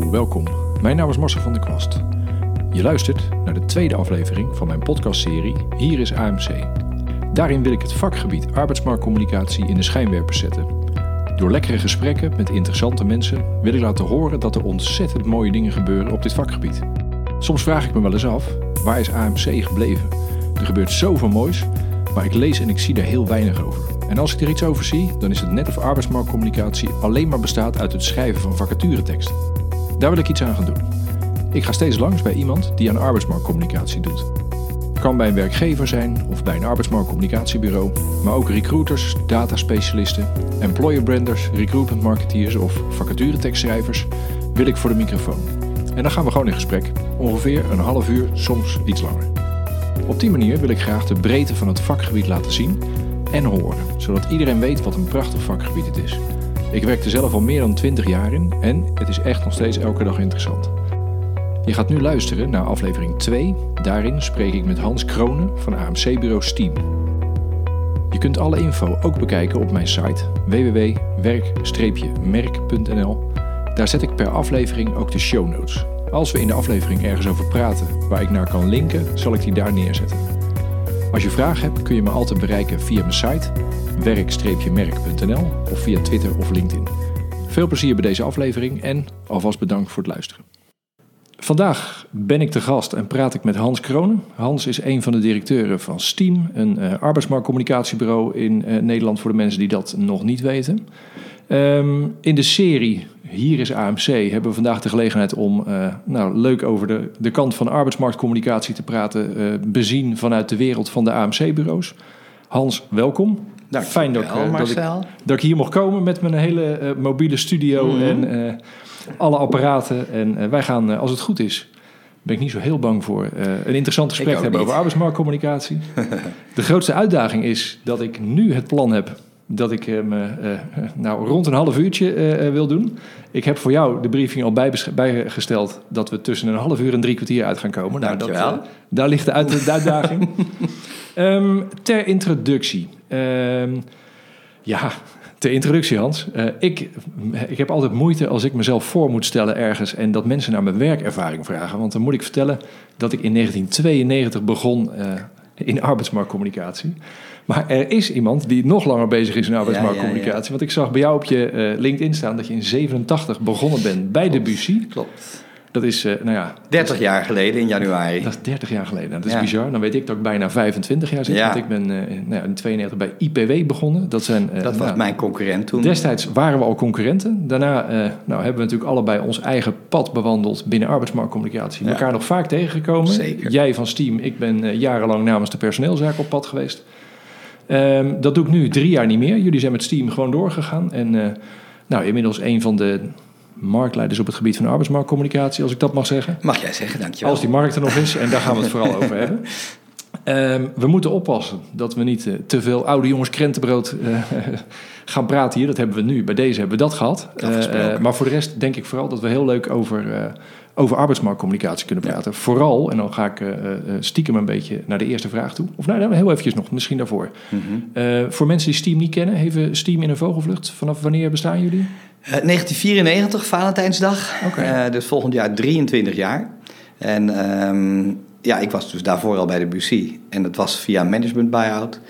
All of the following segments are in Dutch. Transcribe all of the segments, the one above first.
Welkom. Mijn naam is Marcel van der Kwast. Je luistert naar de tweede aflevering van mijn podcastserie Hier is AMC. Daarin wil ik het vakgebied arbeidsmarktcommunicatie in de schijnwerpers zetten. Door lekkere gesprekken met interessante mensen wil ik laten horen dat er ontzettend mooie dingen gebeuren op dit vakgebied. Soms vraag ik me wel eens af, waar is AMC gebleven? Er gebeurt zoveel moois, maar ik lees en ik zie er heel weinig over. En als ik er iets over zie, dan is het net of arbeidsmarktcommunicatie alleen maar bestaat uit het schrijven van vacatureteksten. Daar wil ik iets aan gaan doen. Ik ga steeds langs bij iemand die aan arbeidsmarktcommunicatie doet. Kan bij een werkgever zijn of bij een arbeidsmarktcommunicatiebureau, maar ook recruiters, dataspecialisten, employer branders, recruitment marketeers of vacaturetekstschrijvers wil ik voor de microfoon. En dan gaan we gewoon in gesprek, ongeveer een half uur, soms iets langer. Op die manier wil ik graag de breedte van het vakgebied laten zien en horen, zodat iedereen weet wat een prachtig vakgebied het is. Ik werk er zelf al meer dan 20 jaar in en het is echt nog steeds elke dag interessant. Je gaat nu luisteren naar aflevering 2. Daarin spreek ik met Hans Kronen van AMC-bureau Steam. Je kunt alle info ook bekijken op mijn site www.werk-merk.nl. Daar zet ik per aflevering ook de show notes. Als we in de aflevering ergens over praten waar ik naar kan linken, zal ik die daar neerzetten. Als je vragen hebt, kun je me altijd bereiken via mijn site werk-merk.nl of via Twitter of LinkedIn. Veel plezier bij deze aflevering en alvast bedankt voor het luisteren. Vandaag ben ik te gast en praat ik met Hans Kronen. Hans is een van de directeuren van Steam, een uh, arbeidsmarktcommunicatiebureau in uh, Nederland voor de mensen die dat nog niet weten. Um, in de serie Hier is AMC hebben we vandaag de gelegenheid om uh, nou, leuk over de, de kant van arbeidsmarktcommunicatie te praten, bezien vanuit de wereld van de AMC-bureaus. Hans, welkom. Dank Fijn dat, wel, dat, ik, dat ik hier mocht komen met mijn hele mobiele studio mm -hmm. en alle apparaten. En wij gaan, als het goed is, ben ik niet zo heel bang voor, uh, een interessant gesprek hebben niet. over arbeidsmarktcommunicatie. de grootste uitdaging is dat ik nu het plan heb dat ik me nou, rond een half uurtje wil doen. Ik heb voor jou de briefing al bijgesteld dat we tussen een half uur en drie kwartier uit gaan komen. Nou, dat, daar ligt de, uit, de uitdaging. um, ter introductie. Um, ja, Ter introductie, Hans. Uh, ik, ik heb altijd moeite als ik mezelf voor moet stellen ergens en dat mensen naar mijn werkervaring vragen. Want dan moet ik vertellen dat ik in 1992 begon uh, in arbeidsmarktcommunicatie. Maar er is iemand die nog langer bezig is in arbeidsmarktcommunicatie. Want ik zag bij jou op je uh, LinkedIn staan dat je in 87 begonnen bent bij Klopt. Debussy. Klopt. Dat is, uh, nou ja... 30 jaar geleden in januari. Dat is 30 jaar geleden. Dat is ja. bizar. Dan weet ik dat ik bijna 25 jaar zit. Ja. Want ik ben uh, nou ja, in 92 bij IPW begonnen. Dat, zijn, uh, dat was nou, mijn concurrent toen. Destijds waren we al concurrenten. Daarna nou, hebben we natuurlijk allebei ons eigen pad bewandeld binnen arbeidsmarktcommunicatie. Ja. Elkaar nog vaak tegengekomen. Zeker. Jij van Steam, ik ben jarenlang namens de personeelszaak op pad geweest. Um, dat doe ik nu drie jaar niet meer. Jullie zijn met Steam gewoon doorgegaan. En nou, inmiddels een van de marktleiders op het gebied van arbeidsmarktcommunicatie, als ik dat mag zeggen. Mag jij zeggen, dankjewel. Als die markt er nog is, en daar gaan we het vooral over hebben. Um, we moeten oppassen dat we niet uh, te veel oude jongens krentenbrood uh, gaan praten hier. Dat hebben we nu. Bij deze hebben we dat gehad. Uh, maar voor de rest denk ik vooral dat we heel leuk over, over arbeidsmarktcommunicatie kunnen praten. Ja. Vooral, en dan ga ik stiekem een beetje naar de eerste vraag toe. Of nou, heel eventjes nog, misschien daarvoor. Mm -hmm. voor mensen die Steam niet kennen, even Steam in een vogelvlucht. Vanaf wanneer bestaan jullie? Uh, 1994, Valentijnsdag. Okay. Dus volgend jaar 23 jaar. En um, ja, ik was dus daarvoor al bij de Bussy. En dat was via management buyout.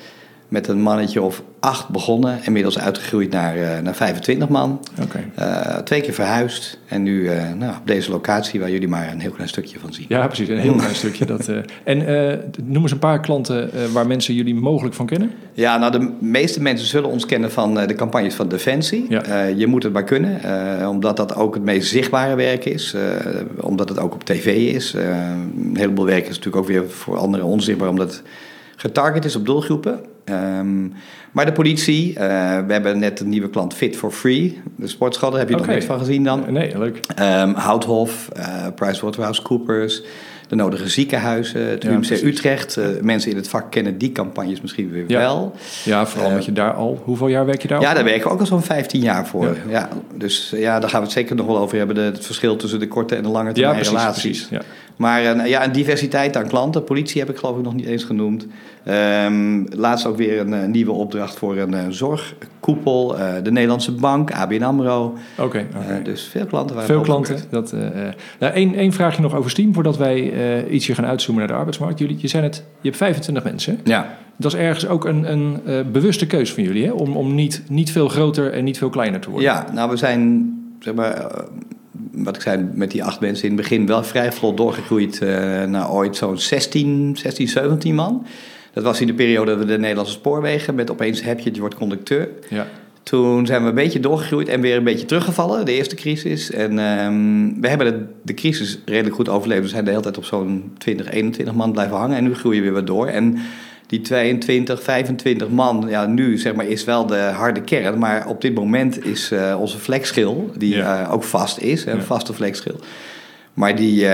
Met een mannetje of acht begonnen. Inmiddels uitgegroeid naar, uh, naar 25 man. Okay. Uh, twee keer verhuisd. En nu uh, nou, op deze locatie waar jullie maar een heel klein stukje van zien. Ja, precies. Een heel klein stukje. Dat, en noem eens een paar klanten waar mensen jullie mogelijk van kennen. Ja, nou de meeste mensen zullen ons kennen van de campagnes van Defensie. Ja. je moet het maar kunnen. omdat dat ook het meest zichtbare werk is. omdat het ook op tv is. een heleboel werk is natuurlijk ook weer voor anderen onzichtbaar. Omdat het getarget is op doelgroepen. Um, maar de politie, uh, we hebben net een nieuwe klant Fit for Free. De sportschool, heb je okay. nog niks van gezien dan? Nee, leuk. Um, Houthof, uh, PricewaterhouseCoopers, de nodige ziekenhuizen, het UMC Utrecht. Uh, mensen in het vak kennen die campagnes misschien weer ja. wel. Ja, vooral omdat je daar al... Hoeveel jaar werk je daar Ja, daar werken we ook al zo'n 15 jaar voor. Ja. ja. dus ja, daar gaan we het zeker nog wel over hebben. De, het verschil tussen de korte en de lange termijn precies, relaties. Precies, ja. Maar uh, ja, een diversiteit aan klanten. Politie heb ik geloof ik nog niet eens genoemd. Um, laatst ook weer een, nieuwe opdracht voor een uh, zorgkoepel. Uh, de Nederlandse Bank, ABN AMRO. Oké. dus veel klanten. Veel klanten. Dat, nou, één, één vraagje nog over Steam voordat wij ietsje gaan uitzoomen naar de arbeidsmarkt. Jullie, je zei het, je hebt 25 mensen. Ja. Dat is ergens ook een, een bewuste keuze van jullie, hè? Om, om niet, niet veel groter en niet veel kleiner te worden. Ja, nou we zijn zeg maar wat ik zei, met die acht mensen in het begin wel vrij vlot doorgegroeid uh, naar ooit zo'n 16, 16, 17 man. Dat was in de periode dat we de Nederlandse spoorwegen met opeens heb je, je wordt conducteur. Ja. Toen zijn we een beetje doorgegroeid en weer een beetje teruggevallen, de eerste crisis. En um, we hebben de, de, crisis redelijk goed overleefd. We zijn de hele tijd op zo'n 20, 21 man blijven hangen en nu groeien we weer wat door. En die 22, 25 man, ja, nu zeg maar, is wel de harde kern. Maar op dit moment is uh, onze flexschil, die ja. uh, ook vast is, een vaste flexschil. Maar die, uh,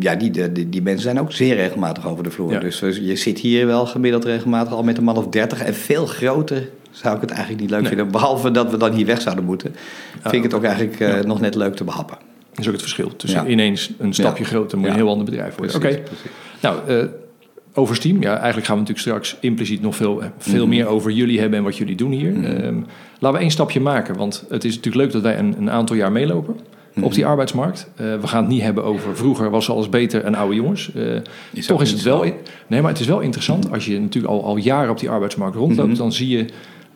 ja, die, die, die, mensen zijn ook zeer regelmatig over de vloer. Ja. Dus je zit hier wel gemiddeld regelmatig al met een man of 30. En veel groter zou ik het eigenlijk niet leuk nee. vinden. Behalve dat we dan hier weg zouden moeten. Vind ik het ook eigenlijk nog net leuk te behappen. Dat is ook het verschil. Tussen ineens een stapje groter moet je een heel ander bedrijf worden. Oké. Okay. Nou, over Steam. Ja, eigenlijk gaan we natuurlijk straks impliciet nog veel, veel mhm. meer over jullie hebben en wat jullie doen hier. Mm laten we één stapje maken, want het is natuurlijk leuk dat wij een, een aantal jaar meelopen. Op die mhm. arbeidsmarkt. Uh, we gaan het niet hebben over vroeger was alles beter en oude jongens. Uh, is toch is het wel. Nee, maar het is wel interessant. Als je natuurlijk al, al jaren op die arbeidsmarkt rondloopt, mhm. dan zie je.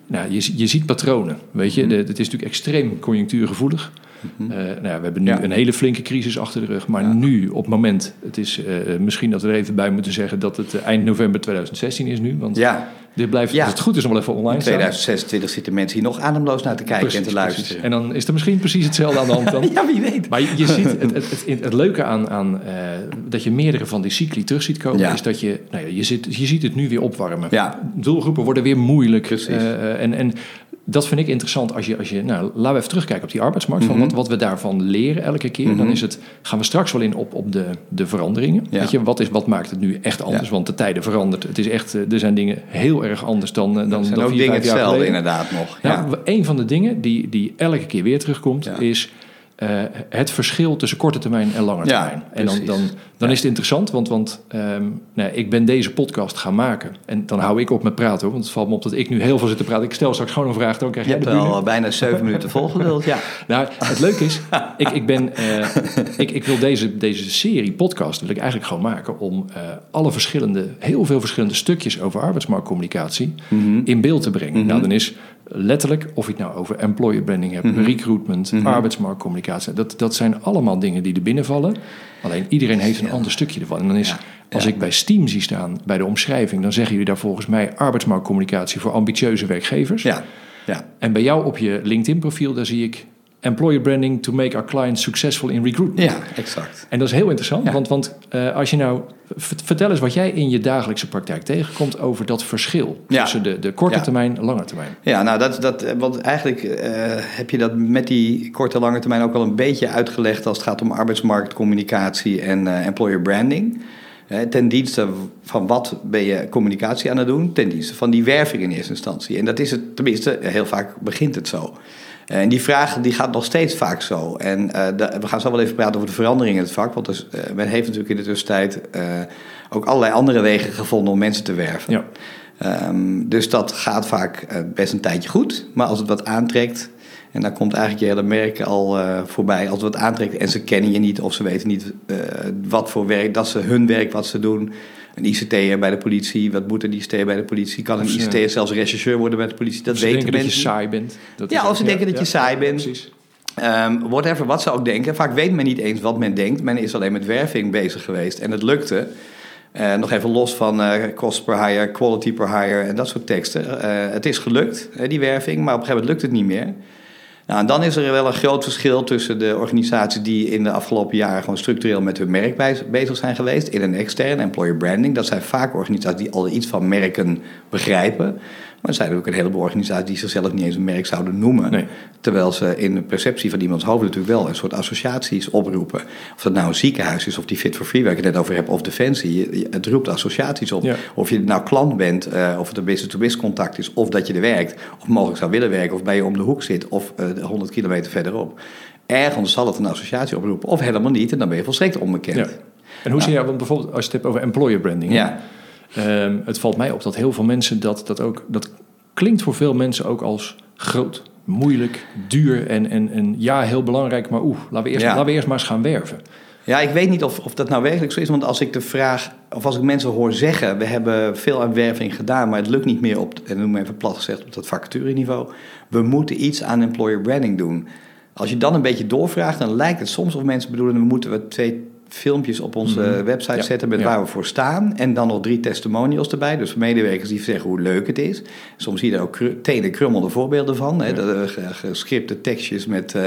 Nou, je, je ziet patronen. Weet je, het is natuurlijk extreem conjunctuurgevoelig. Uh, nou ja, we hebben nu een hele flinke crisis achter de rug. Maar nu, op het moment, het is uh, misschien dat we er even bij moeten zeggen dat het eind november 2016 is nu. Want ja. dit blijft, als het goed is, nog wel even online In 2026 zitten mensen hier nog ademloos naar te kijken precies, en te luisteren. Precies. En dan is er misschien precies hetzelfde aan de hand dan. ja, wie weet. Maar je, ziet, het, het, het, het, leuke aan, aan dat je meerdere van die cycli terug ziet komen, is dat je, nou ja, je, zit, je ziet het nu weer opwarmen. Doelgroepen worden weer moeilijk. Precies. en, en dat vind ik interessant als je, als je nou, laten we even terugkijken op die arbeidsmarkt, van mhm. wat, wat we daarvan leren elke keer. Dan mhm. is het, gaan we straks wel in op, op de, de veranderingen. Weet je, wat, is, wat maakt het nu echt anders? Want de tijden veranderen. Het is echt, eh, er zijn dingen heel erg anders dan, dan, dan, zijn ook vier, dingen hetzelfde inderdaad nog. Nou, een van de dingen die, die elke keer weer terugkomt, is uh, het verschil tussen korte termijn en lange termijn. en dan, dan, dan is het interessant, want, want um, nou, ik ben deze podcast gaan maken. En dan hou ik op met praten, hoor, want het valt me op dat ik nu heel veel zit te praten. Ik stel straks gewoon een vraag, dan krijg je de al bijna zeven minuten volgeduld, ja. Nou, het leuke is, ik, ik, ben, uh, ik, ik wil deze, deze serie podcast wil ik eigenlijk gewoon maken om uh, alle verschillende, heel veel verschillende stukjes over arbeidsmarktcommunicatie mm -hmm. in beeld te brengen. Mm -hmm. Nou, dan is letterlijk, of je het nou over employer branding hebt, mm -hmm. recruitment, mm -hmm. arbeidsmarktcommunicatie. Dat, dat zijn allemaal dingen die er binnenvallen. Alleen iedereen heeft een ander stukje ervan. En dan is, ja. als ik bij Steam zie staan, bij de omschrijving, dan zeggen jullie daar volgens mij arbeidsmarktcommunicatie voor ambitieuze werkgevers. Ja. Ja. En bij jou op je LinkedIn-profiel, daar zie ik employer branding to make our clients successful in recruitment. Ja, exact. En dat is heel interessant, ja. want, want uh, als je nou... Vertel eens wat jij in je dagelijkse praktijk tegenkomt over dat verschil ja. tussen de, de korte termijn en lange termijn. Ja, nou, dat, dat, want eigenlijk uh, heb je dat met die korte lange termijn ook al een beetje uitgelegd als het gaat om arbeidsmarktcommunicatie en uh, employer branding. ten dienste van wat ben je communicatie aan het doen? Ten dienste van die werving in eerste instantie. En dat is het, tenminste, heel vaak begint het zo. Eh, en die vraag die gaat nog steeds vaak zo. En uh, de, we gaan zo wel even praten over de veranderingen in het vak. Want dus, uh, men heeft natuurlijk in de tussentijd ook allerlei andere wegen gevonden om mensen te werven. Ja. Um, dus dat gaat vaak best een tijdje goed. Maar als het wat aantrekt, en dan komt eigenlijk je hele merk al voorbij. Als het wat aantrekt en ze kennen je niet of ze weten niet wat voor werk, dat ze hun werk wat ze doen een ICT'er bij de politie. Wat moet een ICT'er bij de politie? Kan een ICT'er zelfs rechercheur worden bij de politie? Dat weten mensen. dat je saai bent. Dat ja, of ze denken dat je saai bent. Precies. Um, whatever, wat ze ook denken. Vaak weet men niet eens wat men denkt. Men is alleen met werving bezig geweest. En het lukte. Uh, nog even los van uh, cost per hire, quality per hire en dat soort teksten. Uh, het is gelukt, die werving, maar op een gegeven moment lukt het niet meer. Nou, en dan is er wel een groot verschil tussen de organisaties die in de afgelopen jaren gewoon structureel met hun merk bezig zijn geweest, in een externe employer branding. Dat zijn vaak organisaties die al iets van merken begrijpen. Maar er zijn ook een heleboel organisaties die zichzelf niet eens een merk zouden noemen. Nee. Terwijl ze in de perceptie van iemands hoofd natuurlijk wel een soort associaties oproepen. Of dat nou een ziekenhuis is, of die Fit for Free waar ik het net over heb, of Defensie. Het roept associaties op. Ja. Of je nou klant bent, uh, of het een business-to-business contact is, of dat je er werkt, of mogelijk zou willen werken, of bij je om de hoek zit, of uh, 100 kilometer verderop. Ergens zal het een associatie oproepen, of helemaal niet, en dan ben je volstrekt onbekend. Ja. En hoe zie je, want bijvoorbeeld als je het hebt over employer branding. Ja. Ehm, het valt mij op dat heel veel mensen dat, dat ook, dat klinkt voor veel mensen ook als groot, moeilijk, duur en, en, en ja, heel belangrijk, maar oeh, laten we eerst, Ja. laten we eerst maar eens gaan werven. Ja, ik weet niet of, of dat nou werkelijk zo is. Want als ik de vraag, of als ik mensen hoor zeggen: we hebben veel aan werving gedaan, maar het lukt niet meer op, en noem maar even plat gezegd, op dat vacatureniveau. We moeten iets aan employer branding doen. Als je dan een beetje doorvraagt, dan lijkt het soms of mensen bedoelen: we moeten we twee filmpjes op onze Mhm. website Ja, zetten met ja. waar we voor staan. En dan nog drie testimonials erbij. Dus medewerkers die zeggen hoe leuk het is. Soms zie je er ook tenen krummelde voorbeelden van. Hè? Dat, eh, ge- gescripte tekstjes met. eh,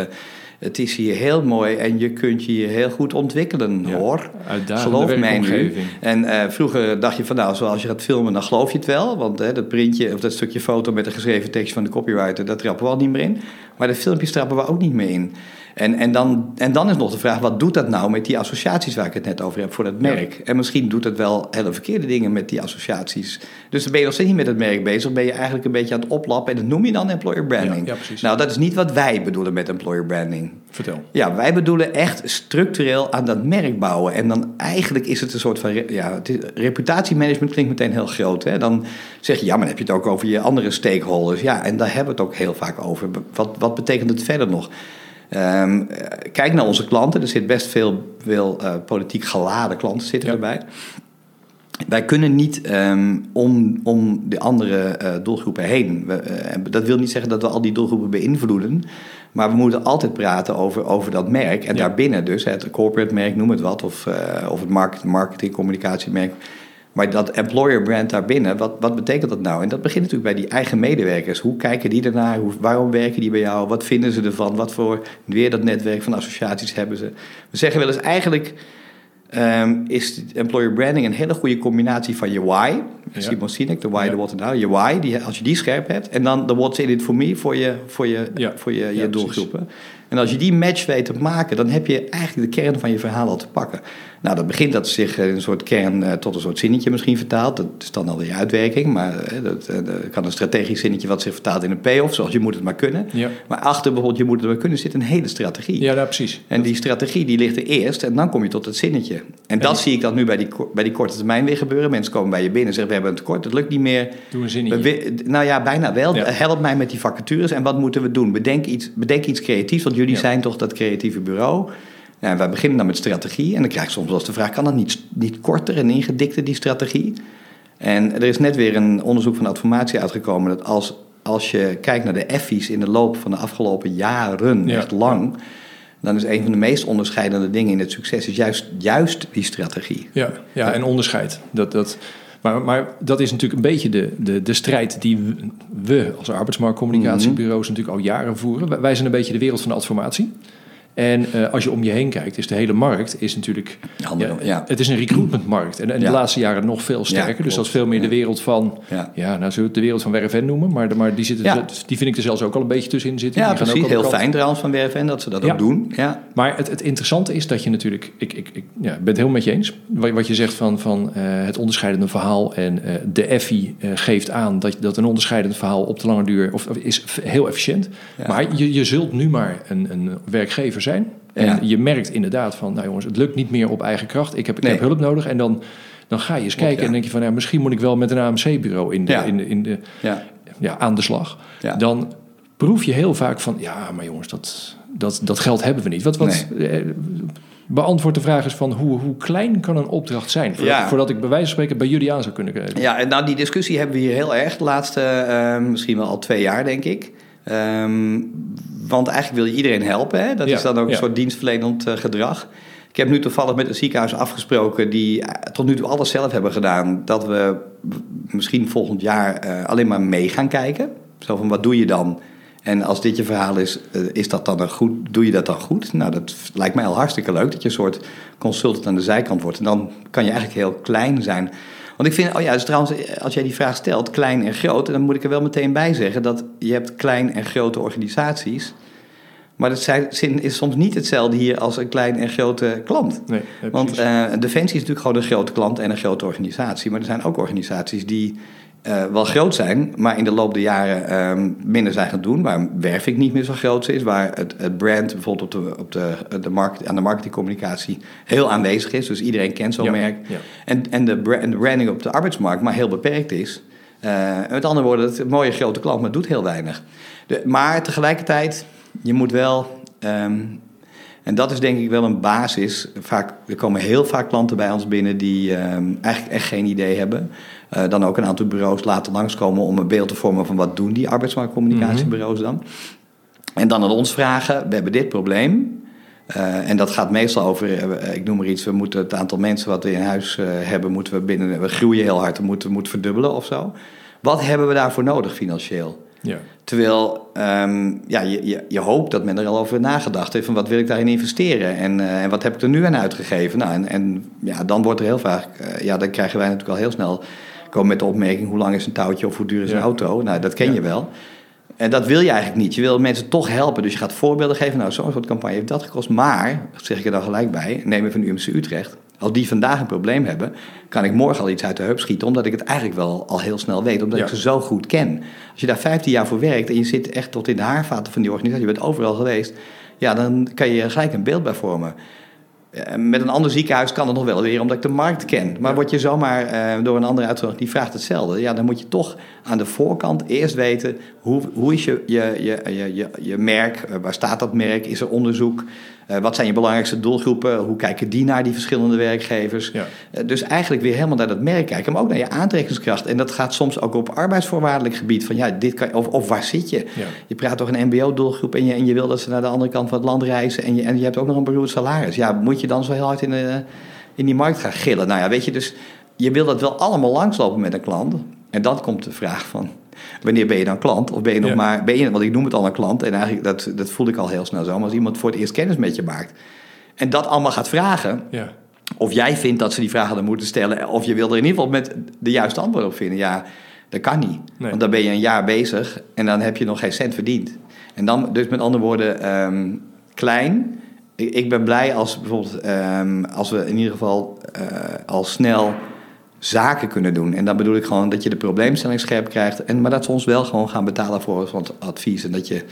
het is hier heel mooi en je kunt je hier heel goed ontwikkelen, Ja. hoor. Geloof mij nu. En eh, vroeger dacht je van nou, zoals je gaat filmen, dan geloof je het wel. Want dat printje of dat stukje foto met een geschreven tekst van de copywriter, dat trappen we al niet meer in. Maar de filmpjes trappen we ook niet meer in. En, en, dan, en dan is nog de vraag, wat doet dat nou met die associaties waar ik het net over heb voor dat merk? En misschien doet het wel hele verkeerde dingen met die associaties. Dus dan ben je nog steeds niet met het merk bezig, ben je eigenlijk een beetje aan het oplappen. En dat noem je dan employer branding. Ja, ja, precies. Nou, dat is niet wat wij bedoelen met employer branding. Vertel. Ja, wij bedoelen echt structureel aan dat merk bouwen. En dan eigenlijk is het een soort van... Ja, het is- reputatiemanagement klinkt meteen heel groot. Hè? Dan zeg je, ja, maar dan heb je het ook over je andere stakeholders. Ja, en daar hebben we het ook heel vaak over. Wat, wat betekent het verder nog? Ehm, eh, kijk naar onze klanten. Er zit best veel, veel eh, politiek geladen klanten zitten Ja. erbij. Wij kunnen niet ehm, om, om de andere eh, doelgroepen heen. We, eh, dat wil niet zeggen dat we al die doelgroepen beïnvloeden. Maar we moeten altijd praten over, over dat merk. En Ja. daarbinnen dus, het corporate merk, noem het wat. Of, of het market, marketing, communicatiemerk. Maar dat employer brand daarbinnen, wat, wat betekent dat nou? En dat begint natuurlijk bij die eigen medewerkers. Hoe kijken die ernaar? Hoe, waarom werken die bij jou? Wat vinden ze ervan? Wat voor weer dat netwerk van associaties hebben ze? We zeggen wel eens eigenlijk ehm, is employer branding een hele goede combinatie van je why. Ja. Simon Sinek, de why, Ja. the what and how. Je why, die, als je die scherp hebt. En dan de what's in it for me voor je, voor je, Ja. voor je, je precies. doelgroepen. En als je die match weet te maken, dan heb je eigenlijk de kern van je verhaal al te pakken. Nou, dat begint dat zich een soort kern eh, tot een soort zinnetje misschien vertaalt. Dat is dan alweer uitwerking, maar eh, dat eh, dat kan een strategisch zinnetje wat zich vertaalt in een payoff, zoals je moet het maar kunnen. Ja, Maar achter bijvoorbeeld je moet het maar kunnen zit een hele strategie. ja nou, precies. En die strategie die ligt er eerst en dan kom je tot het zinnetje. En dat zie ik dan nu bij die, bij die korte termijn weer gebeuren. Mensen komen bij je binnen en zeggen we hebben een tekort, het lukt niet meer. Doe een zinnetje. nou ja, bijna wel. Ja. Help mij met die vacatures en wat moeten we doen? Bedenk iets, bedenk iets creatiefs, want jullie Ja. zijn toch dat creatieve bureau. Nou, wij beginnen dan met strategie en dan krijg ik soms wel eens de vraag... kan dat niet, niet korter en ingedikter, die strategie? En er is net weer een onderzoek van Adformatie uitgekomen... dat als, als je kijkt naar de effies in de loop van de afgelopen jaren, Ja. echt lang... dan is een van de meest onderscheidende dingen in het succes... is juist, juist die strategie. Ja, ja en onderscheid. Dat, dat, maar, maar dat is natuurlijk een beetje de, de, de strijd die we- als arbeidsmarktcommunicatiebureaus natuurlijk al jaren voeren. Wij- Wij zijn een beetje de wereld van de adformatie. En eh, als je om je heen kijkt, is de hele markt is natuurlijk... Ja. Het is een recruitmentmarkt. En, en de laatste jaren nog veel sterker. dus dat is veel meer de wereld van... Ja. Nou zullen we het de wereld van werven noemen. Maar, de- maar die, zitten, die vind ik er zelfs ook al een beetje tussenin zitten. Ja, Die gaan ook precies. Heel fijn trouwens van WRFN dat ze dat ook doen. Ja. Maar het, het interessante is dat je natuurlijk, ik, ik, ik ja, ben het helemaal met je eens. Wat, wat je zegt van, van eh, het onderscheidende verhaal en eh, de EFI geeft aan dat, dat een onderscheidend verhaal op de lange duur of, is heel efficiënt. Ja. Maar je, je zult nu maar een, een werkgever zijn. En Ja. je merkt inderdaad van, nou jongens, het lukt niet meer op eigen kracht. Ik heb, ik Nee. heb hulp nodig. En dan, dan ga je eens kijken ja. en denk je van, ja, misschien moet ik wel met een AMC-bureau in de, Ja. in de, in de, Ja. ja, aan de slag. Dan proef je heel vaak van, ja, maar jongens, dat, dat, dat geld hebben we niet. Wat, wat, eh, beantwoord de vraag eens van, hoe, hoe klein kan een opdracht zijn? Voordat, Ja. voordat ik bij wijze van spreken bij jullie aan zou kunnen krijgen. Ja, en nou die discussie hebben we hier heel erg de laatste, eh, misschien wel al twee jaar, denk ik. Ehm, want eigenlijk wil je iedereen helpen. Hè? Dat Ja, is dan ook een soort dienstverlenend eh, gedrag. Ik heb nu toevallig met een ziekenhuis afgesproken die eh, tot nu toe alles zelf hebben gedaan. Dat we misschien volgend jaar eh, alleen maar mee gaan kijken. Zo van wat doe je dan? En als dit je verhaal is, is dat dan een goed, doe je dat dan goed? Nou, dat lijkt mij al hartstikke leuk dat je een soort consultant aan de zijkant wordt. En dan kan je eigenlijk heel klein zijn. Want ik vind, oh ja, dus trouwens, als jij die vraag stelt, klein en groot, dan moet ik er wel meteen bij zeggen dat je hebt klein en grote organisaties. Maar dat is soms niet hetzelfde hier als een klein en grote klant. Nee, Want eh, Defensie is natuurlijk gewoon een grote klant en een grote organisatie. Maar er zijn ook organisaties die eh, wel groot zijn, maar in de loop der jaren ehm, minder zijn gaan doen. Waar werving niet meer zo groot is. Waar het, het brand bijvoorbeeld op de, op de, de markt, aan de marketingcommunicatie heel aanwezig is. Dus iedereen kent zo'n Ja, merk. ja. En, en, de bra- en de branding op de arbeidsmarkt maar heel beperkt is. Eh, met andere woorden, het is een mooie grote klant, maar doet heel weinig. De, maar tegelijkertijd, je moet wel... ehm, en dat is denk ik wel een basis. Vaak, er komen heel vaak klanten bij ons binnen die ehm, eigenlijk echt geen idee hebben. Eh, dan ook een aantal bureaus laten langskomen om een beeld te vormen van wat doen die arbeidsmarktcommunicatiebureaus dan. En dan aan ons vragen, we hebben dit probleem. Eh, en dat gaat meestal over, eh, ik noem maar iets, we moeten het aantal mensen wat we in huis hebben, moeten we binnen, we groeien heel hard, we moeten, moeten verdubbelen of zo. Wat hebben we daarvoor nodig financieel? Ja. Terwijl ehm, ja, je, je, je hoopt dat men er al over nagedacht heeft van wat wil ik daarin investeren en, en wat heb ik er nu aan uitgegeven. Nou, en, en ja, dan wordt er heel vaak, ja, dan krijgen wij natuurlijk al heel snel komen met de opmerking hoe lang is een touwtje of hoe duur is een Ja. auto. Nou, dat ken Ja. je wel. En dat wil je eigenlijk niet. Je wil mensen toch helpen. Dus je gaat voorbeelden geven. Nou, zo'n soort campagne heeft dat gekost. Maar, dat zeg ik er dan gelijk bij, neem even UMC Utrecht. Als die vandaag een probleem hebben, kan ik morgen al iets uit de heup schieten. Omdat ik het eigenlijk wel al heel snel weet. Omdat Ja. ik ze zo goed ken. Als je daar 15 jaar voor werkt en je zit echt tot in de haarvaten van die organisatie. Je bent overal geweest. Ja, dan kan je er gelijk een beeld bij vormen. Eh, Met een ander ziekenhuis kan het nog wel weer, omdat ik de markt ken. Maar word je zomaar eh, door een andere uitzorg die vraagt hetzelfde. Ja, dan moet je toch aan de voorkant eerst weten hoe, hoe is je, je, je, je, je, je merk, Eh, waar staat dat merk, is er onderzoek, Eh, wat zijn je belangrijkste doelgroepen, hoe kijken die naar die verschillende werkgevers. Ja. Eh, dus eigenlijk weer helemaal naar dat merk kijken, maar ook naar je aantrekkingskracht. En dat gaat soms ook op arbeidsvoorwaardelijk gebied. Van, ja, dit kan, of, of waar zit je? Ja. Je praat toch een mbo-doelgroep en je, en je wil dat ze naar de andere kant van het land reizen... en je, en je hebt ook nog een beroerd salaris. Ja, moet je dan zo heel hard in, de, in die markt gaan gillen? Nou ja, weet je, dus je wil dat wel allemaal langslopen met een klant. En dan komt de vraag van... Wanneer ben je dan klant? Of ben je nog Ja. maar... Ben je, want ik noem het al een klant. En eigenlijk, dat, dat voel ik al heel snel zo. Maar als iemand voor het eerst kennis met je maakt... en dat allemaal gaat vragen... Ja. of jij vindt dat ze die vragen dan moeten stellen... of je wil er in ieder geval met de juiste antwoord op vinden... ja, dat kan niet. Nee. Want dan ben je een jaar bezig... en dan heb je nog geen cent verdiend. En dan, dus met andere woorden, ehm, klein... Ik, ik ben blij als bijvoorbeeld... ehm, als we in ieder geval eh, al snel zaken kunnen doen. En dan bedoel ik gewoon dat je de probleemstelling scherp krijgt. En, maar dat ze ons wel gewoon gaan betalen voor ons advies. En dat je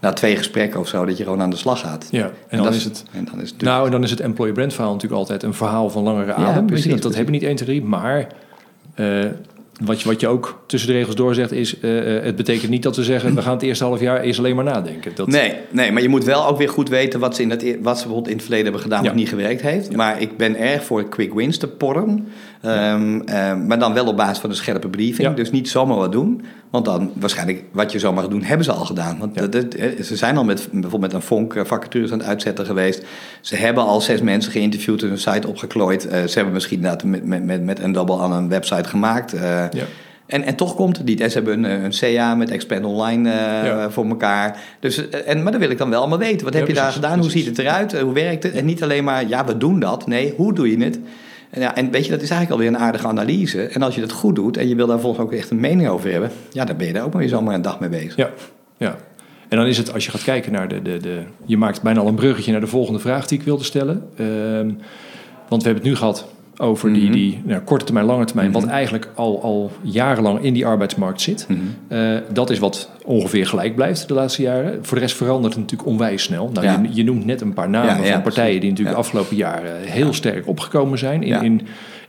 na twee gesprekken of zo, dat je gewoon aan de slag gaat. ja. En, dan dat is het... En dan is het Nou, en dan is het employer brand verhaal natuurlijk altijd een verhaal van langere adem. Precies, dat, dat precies. heb je niet 1, 2, 3. Maar eh, wat, je, wat je ook tussen de regels doorzegt is... eh, eh, het betekent niet dat we zeggen... we gaan het eerste half jaar eerst alleen maar nadenken. Dat, Nee, nee, maar je moet wel ook weer goed weten wat ze, in het, e- wat ze bijvoorbeeld in het verleden hebben gedaan Ja. wat niet gewerkt heeft. Maar ik ben erg voor quick wins te porren. Ehm, ehm, maar dan wel op basis van een scherpe briefing. Ja. Dus niet zomaar wat doen. Want dan waarschijnlijk wat je zomaar gaat doen, hebben ze al gedaan. Want Ja. dat, dat- eh, ze zijn al met, bijvoorbeeld met een vonk eh, vacatures aan het uitzetten geweest. Ze hebben al zes mensen geïnterviewd en hun site opgeklooid. Eh, ze hebben misschien inderdaad met, met, met, double aan een website gemaakt. Ja. en, en toch komt het niet. En ze hebben een, een CA met Expand Online Ja. voor elkaar. Dus, en, maar dan wil ik dan wel allemaal weten. Wat Ja, heb je daar precies, gedaan? Hoe ziet het eruit? Hoe werkt het? En niet alleen maar, ja, we doen dat. Nee, hoe doe je het? En, ja, en weet je, dat is eigenlijk alweer een aardige analyse. En als je dat goed doet en je wil daar volgens ook echt een mening over hebben... ja, dan ben je daar ook maar weer zomaar een dag mee bezig. Ja, ja. En dan is het, als je gaat kijken naar de, de, de... Je maakt bijna al een bruggetje naar de volgende vraag die ik wilde stellen. Ehm, want we hebben het nu gehad over die, Mhm. die nou, korte termijn, lange termijn... wat Mhm. eigenlijk al, al jarenlang in die arbeidsmarkt zit. Mhm. Eh, dat is wat ongeveer gelijk blijft de laatste jaren. Voor de rest verandert het natuurlijk onwijs snel. Nou, Ja. je, je noemt net een paar namen Ja, ja, van partijen... die natuurlijk de afgelopen jaren heel sterk opgekomen zijn... in, in,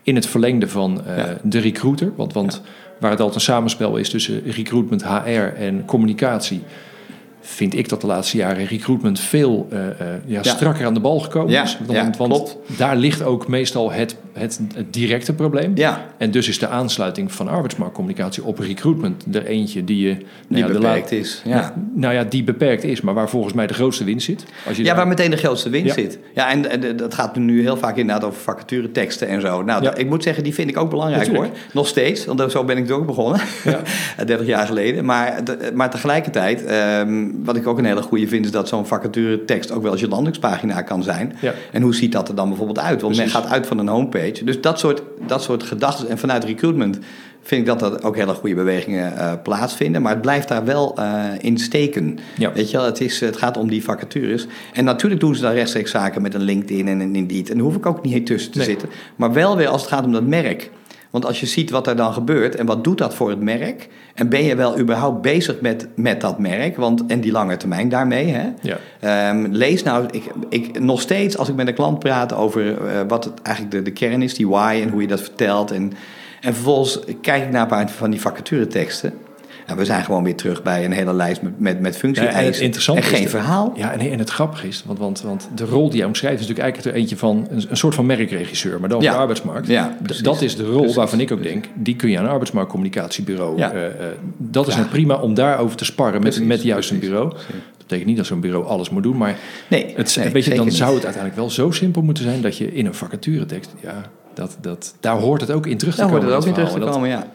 in het verlengde van eh, de recruiter. Want, want waar het altijd een samenspel is tussen recruitment, HR en communicatie... vind ik dat de laatste jaren recruitment veel eh, ja, Ja. strakker aan de bal gekomen is. ja, Want, daar ligt ook meestal het, het, het directe probleem. Ja, En dus is de aansluiting van arbeidsmarktcommunicatie op recruitment er eentje die je... nou die ja, beperkt is. Ja. Nou ja, die beperkt is, maar waar volgens mij de grootste winst zit. Als je Ja, daar- waar meteen de grootste winst zit. Ja, en, en dat gaat nu heel vaak inderdaad over vacatureteksten en zo. Nou, ik moet zeggen, die vind ik ook belangrijk Natuurlijk. hoor. Nog steeds, want zo ben ik er ook begonnen. Ja. 30 jaar geleden. Maar, de- maar tegelijkertijd, ehm, wat ik ook een hele goede vind... is dat zo'n vacaturetekst ook wel eens je landingspagina kan zijn. Ja. En hoe ziet dat er dan bijvoorbeeld uit? Want Precies. men gaat uit van een homepage. Dus dat soort, dat soort gedachten. En vanuit recruitment vind ik dat er ook hele goede bewegingen eh, plaatsvinden. Maar het blijft daar wel eh, in steken. Ja. Weet je wel, het, is, het gaat om die vacatures. En natuurlijk doen ze daar rechtstreeks zaken met een LinkedIn en een Indeed. En daar hoef ik ook niet tussen te Nee. zitten. Maar wel weer als het gaat om dat merk. Want als je ziet wat er dan gebeurt en wat doet dat voor het merk... en ben je wel überhaupt bezig met, met dat merk want, en die lange termijn daarmee... Hè? Ja. Ehm, lees nou, ik, ik, nog steeds als ik met een klant praat over eh, wat het eigenlijk de, de kern is, die why en hoe je dat vertelt... en, en vervolgens kijk ik naar een paar van die vacatureteksten... Nou, we zijn gewoon weer terug bij een hele lijst met, met, met functie en het interessante en is geen verhaal. Ja, en, en het grappige is, want, want, want de rol die jij omschrijft is natuurlijk eigenlijk er eentje van een, een soort van merkregisseur, maar dan op Ja. de arbeidsmarkt. Ja, dat is de rol Precies. waarvan ik ook denk, die kun je aan een arbeidsmarktcommunicatiebureau. Ja. eh, eh, dat is nou prima om daarover te sparren met, Precies, met juist een bureau. precies. Dat betekent niet dat zo'n bureau alles moet doen, maar Nee, het, nee, weet je, dan zou het uiteindelijk wel zo simpel moeten zijn dat je in een vacaturetekst, ja, dat, dat, daar hoort het ook in terug te Daar hoort komen. het ook in terug te komen, ja.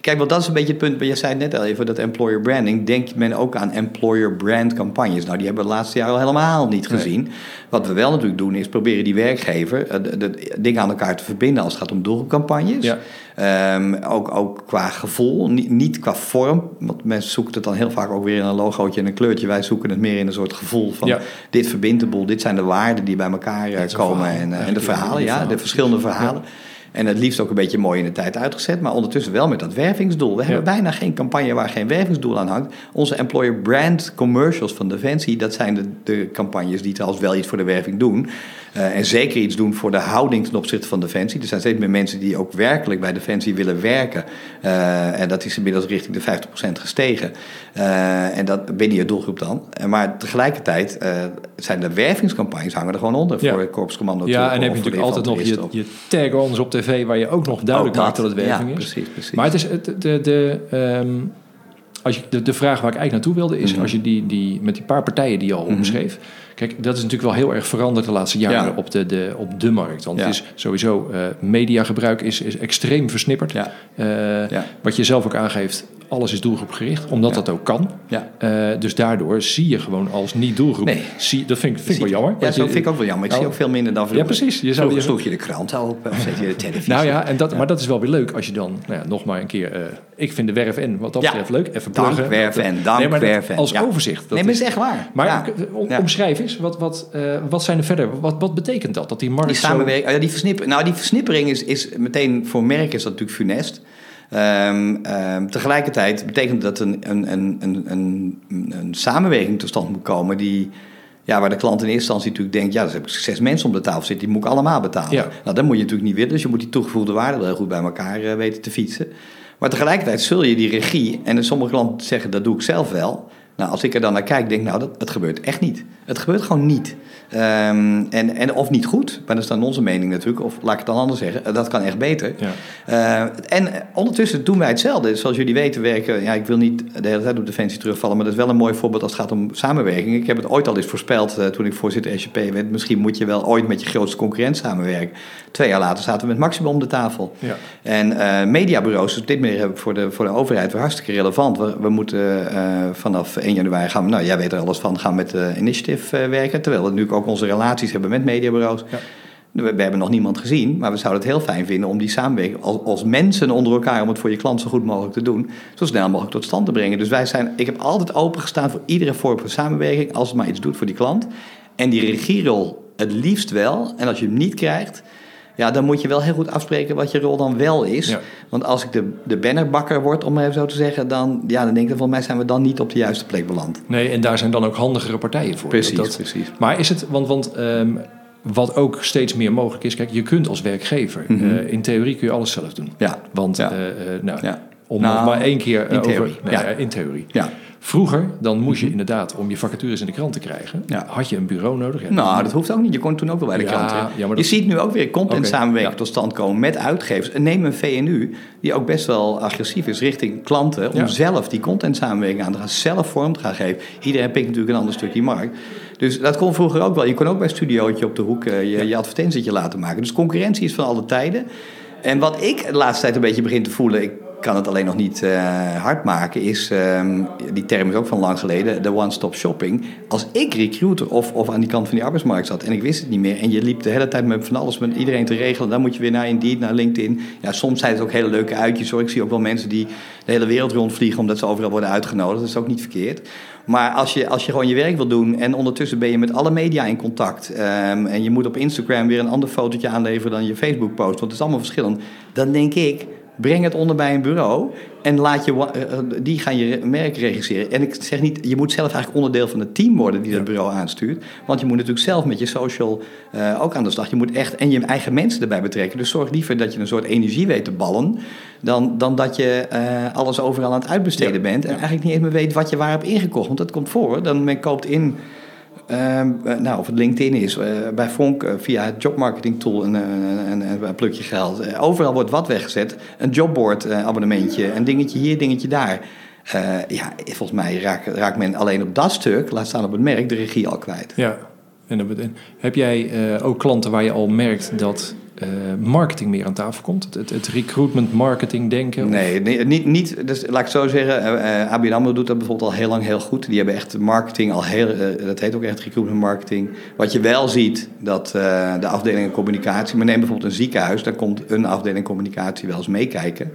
Kijk, want dat is een beetje het punt. Je zei het net al even, dat employer branding. Denkt men ook aan employer brand campagnes. Nou, die hebben we de laatste jaren al helemaal niet Nee. gezien. Wat we wel natuurlijk doen, is proberen die werkgever... eh, de, de dingen aan elkaar te verbinden als het gaat om doelgroepcampagnes. Ja. Ehm, ook, ook qua gevoel, niet, niet qua vorm. Want mensen zoeken het dan heel vaak ook weer in een logootje en een kleurtje. Wij zoeken het meer in een soort gevoel van... Ja. dit verbindt de boel, dit zijn de waarden die bij elkaar eh, komen. En, eh, en de verhalen, ja, verhaal, de verschillende verhalen. En het liefst ook een beetje mooi in de tijd uitgezet, maar ondertussen wel met dat wervingsdoel. We hebben bijna geen campagne waar geen wervingsdoel aan hangt. Onze employer brand commercials van Defensie, dat zijn de, de campagnes die trouwens wel iets voor de werving doen. Eh, en zeker iets doen voor de houding ten opzichte van Defensie. Er zijn steeds meer mensen die ook werkelijk bij Defensie willen werken. Eh, en dat is inmiddels richting de 50% gestegen. Eh, en dat binnen je doelgroep dan. En maar tegelijkertijd zijn de wervingscampagnes hangen er gewoon onder Ja. voor het korpscommando. Ja, en heb je voor natuurlijk altijd nog je, je tag-ons op tv... waar je ook nog duidelijk maakt dat het werving ja, is. Precies, precies. Maar het is de, de, ehm, als je, de, de vraag waar ik eigenlijk naartoe wilde is... Mhm. als je die, die, met die paar partijen die je al Mhm. omschreef... Kijk, dat is natuurlijk wel heel erg veranderd de laatste jaren Ja. op, de, de, op de markt. Want Ja. het is sowieso, eh mediagebruik is, is extreem versnipperd. Ja. Eh. Wat je zelf ook aangeeft, alles is doelgroepgericht, omdat dat ook kan. Eh, dus daardoor zie je gewoon als niet-doelgroep... Nee. Zie, dat vind, ik- vind ik wel jammer. Ja, je- vind ik ook wel jammer. Ik Nou, zie ook veel minder dan vroeger. Ja, precies. Je zou- sloeg je de krant open of zet je de televisie. Nou ja, en dat, maar dat is wel weer leuk als je dan nou ja, nog maar een keer... ik vind de werf en wat dat betreft leuk. Even Dank, pluggen. werf en, dank, nee, maar dat. Als overzicht. Dat nee, maar is, echt waar. maar ja. Wat, wat, eh, wat zijn er verder? Wat, wat betekent dat? Dat die markt Die samenwerking, oh ja, die, versnipper, nou, die versnippering is, is meteen voor merken is dat natuurlijk funest. Ehm, ehm, tegelijkertijd betekent dat een, een, een, een, een, een samenwerking tot stand moet komen die, ja, waar de klant in eerste instantie natuurlijk denkt, ja, dus heb ik zes mensen om de tafel zitten, die moet ik allemaal betalen. Ja. Nou, dat moet je natuurlijk niet willen, dus je moet die toegevoegde waarde wel heel goed bij elkaar eh, weten te fietsen. Maar tegelijkertijd zul je die regie, en sommige klanten zeggen dat doe ik zelf wel. Nou, als ik er dan naar kijk, denk ik, nou, dat, het gebeurt echt niet. Het gebeurt gewoon niet. Ehm, en, en of niet goed, maar dat is dan onze mening natuurlijk. Of laat ik het dan anders zeggen, eh, dat kan echt beter. Ja. Eh, en ondertussen doen wij hetzelfde. Zoals jullie weten werken, ja, ik wil niet de hele tijd op Defensie terugvallen, maar dat is wel een mooi voorbeeld als het gaat om samenwerking. Ik heb het ooit al eens voorspeld eh, toen ik voorzitter SJP werd. Misschien moet je wel ooit met je grootste concurrent samenwerken. Twee jaar later zaten we met Maximum om de tafel. Ja. En mediabureaus, dus dit meer voor de, voor de overheid weer hartstikke relevant. We, we moeten vanaf 1 januari gaan, nou jij weet er alles van, gaan met Initiative eh, werken. Terwijl we natuurlijk ook onze relaties hebben met mediabureaus. Ja. We, we hebben nog niemand gezien, maar we zouden het heel fijn vinden om die samenwerking als, als mensen onder elkaar, om het voor je klant zo goed mogelijk te doen, zo snel mogelijk tot stand te brengen. Dus wij zijn, ik heb altijd opengestaan voor iedere vorm van samenwerking, als het maar iets doet voor die klant. En die regierol het liefst wel. En als je hem niet krijgt, ja, dan moet je wel heel goed afspreken wat je rol dan wel is. Ja. Want als ik de, de bannerbakker word, om maar even zo te zeggen, dan, ja, dan denk ik, volgens mij zijn we dan niet op de juiste plek beland. Nee, en daar zijn dan ook handigere partijen voor. Precies, Dat- precies. Maar is het, want, want ehm, wat ook steeds meer mogelijk is, kijk, je kunt als werkgever, Mhm. eh, in theorie kun je alles zelf doen. Ja, Want, Ja. eh, eh, nou, ja. om Nou, nog maar één keer in over... theorie, nee, ja, in theorie. ja. Vroeger, dan moest je inderdaad, om je vacatures in de krant te krijgen, Ja. had je een bureau nodig. Ja, Nou, dat hoeft ook niet. Je kon toen ook wel bij de Ja, maar Je ziet nu ook weer content samenwerking tot stand komen met uitgevers. En neem een VNU, die ook best wel agressief is richting klanten... om zelf die content samenwerking aan te gaan, zelf vorm te gaan geven. Iedereen pikt natuurlijk een ander stukje markt. Dus dat kon vroeger ook wel. Je kon ook bij een studiootje op de hoek eh, je, je advertentietje laten maken. Dus concurrentie is van alle tijden. En wat ik de laatste tijd een beetje begin te voelen... Ik kan het alleen nog niet eh, hard maken, is... ehm, die term is ook van lang geleden, de one-stop shopping. Als ik recruiter of, of aan die kant van die arbeidsmarkt zat... en ik wist het niet meer... en je liep de hele tijd met van alles met iedereen te regelen... dan moet je weer naar Indeed, naar LinkedIn. Ja, soms zijn het ook hele leuke uitjes. Hoor. Ik zie ook wel mensen die de hele wereld rondvliegen... omdat ze overal worden uitgenodigd. Dat is ook niet verkeerd. Maar als je, als je gewoon je werk wil doen en ondertussen ben je met alle media in contact. ehm, en je moet op Instagram weer een ander fotootje aanleveren dan je Facebook-post, want het is allemaal verschillend. Dan denk ik, Breng het onder bij een bureau en laat je, wa- eh, die gaan je merk regisseren. En ik zeg niet, je moet zelf eigenlijk onderdeel van het team worden die dat bureau aanstuurt. Want je moet natuurlijk zelf met je social eh, ook aan de slag. Je moet echt en je eigen mensen erbij betrekken. Dus zorg liever dat je een soort energie weet te ballen. Dan, dan dat je eh, alles overal aan het uitbesteden Ja. bent. En eigenlijk niet eens meer weet wat je waar hebt ingekocht. Want dat komt voor. Dan men koopt in. Ehm, eh, nou, of het LinkedIn is, eh, bij Vonk eh, via het jobmarketing tool een, een, een, plukje geld. Overal wordt wat weggezet. Een jobboard abonnementje, een dingetje hier, dingetje daar. Ja, volgens mij raakt, raakt men alleen op dat stuk, laat staan op het merk, de regie al kwijt. Ja. En heb jij ook klanten waar je al merkt dat eh, marketing meer aan tafel komt? Het, het, recruitment marketing denken? Nee, nee, niet, niet dus laat ik zo zeggen. eh, eh, ABN doet dat bijvoorbeeld al heel lang heel goed. Die hebben echt marketing al heel... dat heet ook echt recruitment marketing. Wat je wel ziet, dat de afdelingen communicatie... Maar neem bijvoorbeeld een ziekenhuis. Daar komt een afdeling communicatie wel eens meekijken.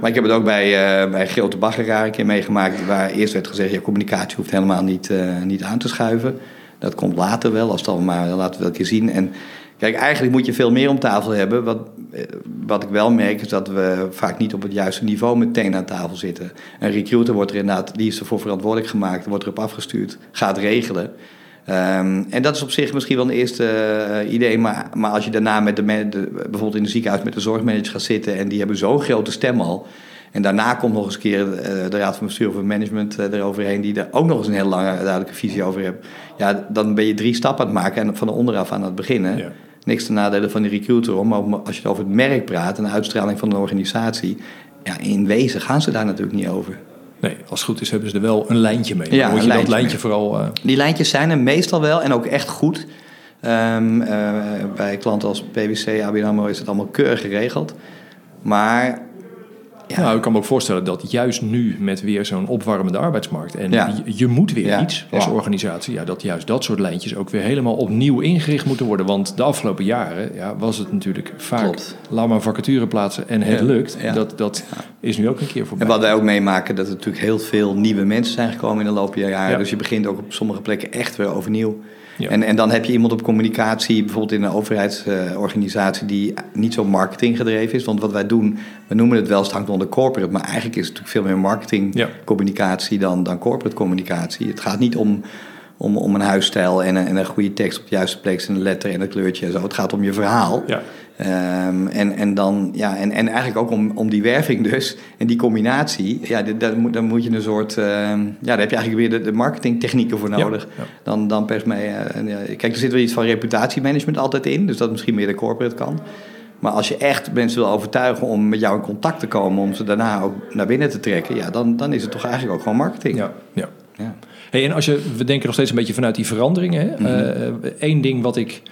Maar ik heb het ook bij, uh, bij Grote Baggeraar een keer meegemaakt... waar eerst werd gezegd... Ja, communicatie hoeft helemaal niet, uh, niet aan te schuiven. Dat komt later wel, als dan maar laten we dat keer zien. En Kijk, eigenlijk moet je veel meer om tafel hebben. Wat, wat ik wel merk is dat we vaak niet op het juiste niveau meteen aan tafel zitten. Een recruiter wordt er inderdaad, die is ervoor verantwoordelijk gemaakt, wordt erop afgestuurd, gaat regelen. Um, en dat is op zich misschien wel een eerste uh, idee, maar, maar als je daarna met de, bijvoorbeeld in een ziekenhuis met de zorgmanager gaat zitten en die hebben zo'n grote stem al. En daarna komt nog eens een keer de Raad van Bestuur of Management eroverheen, die er ook nog eens een hele lange duidelijke visie over heeft. Ja, dan ben je drie stappen aan het maken en van de onderaf aan het beginnen. Ja. Niks te nadelen van die recruiter om, maar als je over het merk praat en de uitstraling van een organisatie, ja, in wezen gaan ze daar natuurlijk niet over. Nee, als het goed is hebben ze er wel een lijntje mee. Ja, moet je lijntje dat lijntje mee. vooral... Uh... Die lijntjes zijn er meestal wel en ook echt goed. Um, uh, bij klanten als PwC, ABN AMRO is het allemaal keurig geregeld. Maar ja. Nou, ik kan me ook voorstellen dat juist nu met weer zo'n opwarmende arbeidsmarkt en ja. je, je, moet weer ja. iets als organisatie, ja, dat juist dat soort lijntjes ook weer helemaal opnieuw ingericht moeten worden. Want de afgelopen jaren ja, was het natuurlijk vaak Klopt. laat maar vacature plaatsen en het lukt. Dat, dat is nu ook een keer voorbij. En wat wij ook meemaken, dat er natuurlijk heel veel nieuwe mensen zijn gekomen in de loop der jaren. Dus je begint ook op sommige plekken echt weer overnieuw. Ja. En, en dan heb je iemand op communicatie, bijvoorbeeld in een overheidsorganisatie, die niet zo marketinggedreven is. Want wat wij doen, we noemen het wel, het hangt onder corporate, maar eigenlijk is het natuurlijk veel meer marketingcommunicatie ja. dan, dan corporate communicatie. Het gaat niet om, om, om een huisstijl en een, en een goede tekst op de juiste plek en een letter en een kleurtje en zo. Het gaat om je verhaal. Ja. Um, en, en, dan, ja, en, en eigenlijk ook om, om die werving dus. En die combinatie, ja, daar moet, dan moet je een soort... Uh, ja, daar heb je eigenlijk weer de, de marketingtechnieken voor nodig. Ja, ja. Dan, dan pers mee... Uh, ja, kijk, er zit wel iets van reputatiemanagement altijd in. Dus dat misschien meer de corporate kan. Maar als je echt mensen wil overtuigen om met jou in contact te komen... om ze daarna ook naar binnen te trekken... ja, dan, dan is het toch eigenlijk ook gewoon marketing. Ja, ja. ja. Hey, en als je, we denken nog steeds een beetje vanuit die veranderingen. Mm -hmm. uh, Eén ding wat ik...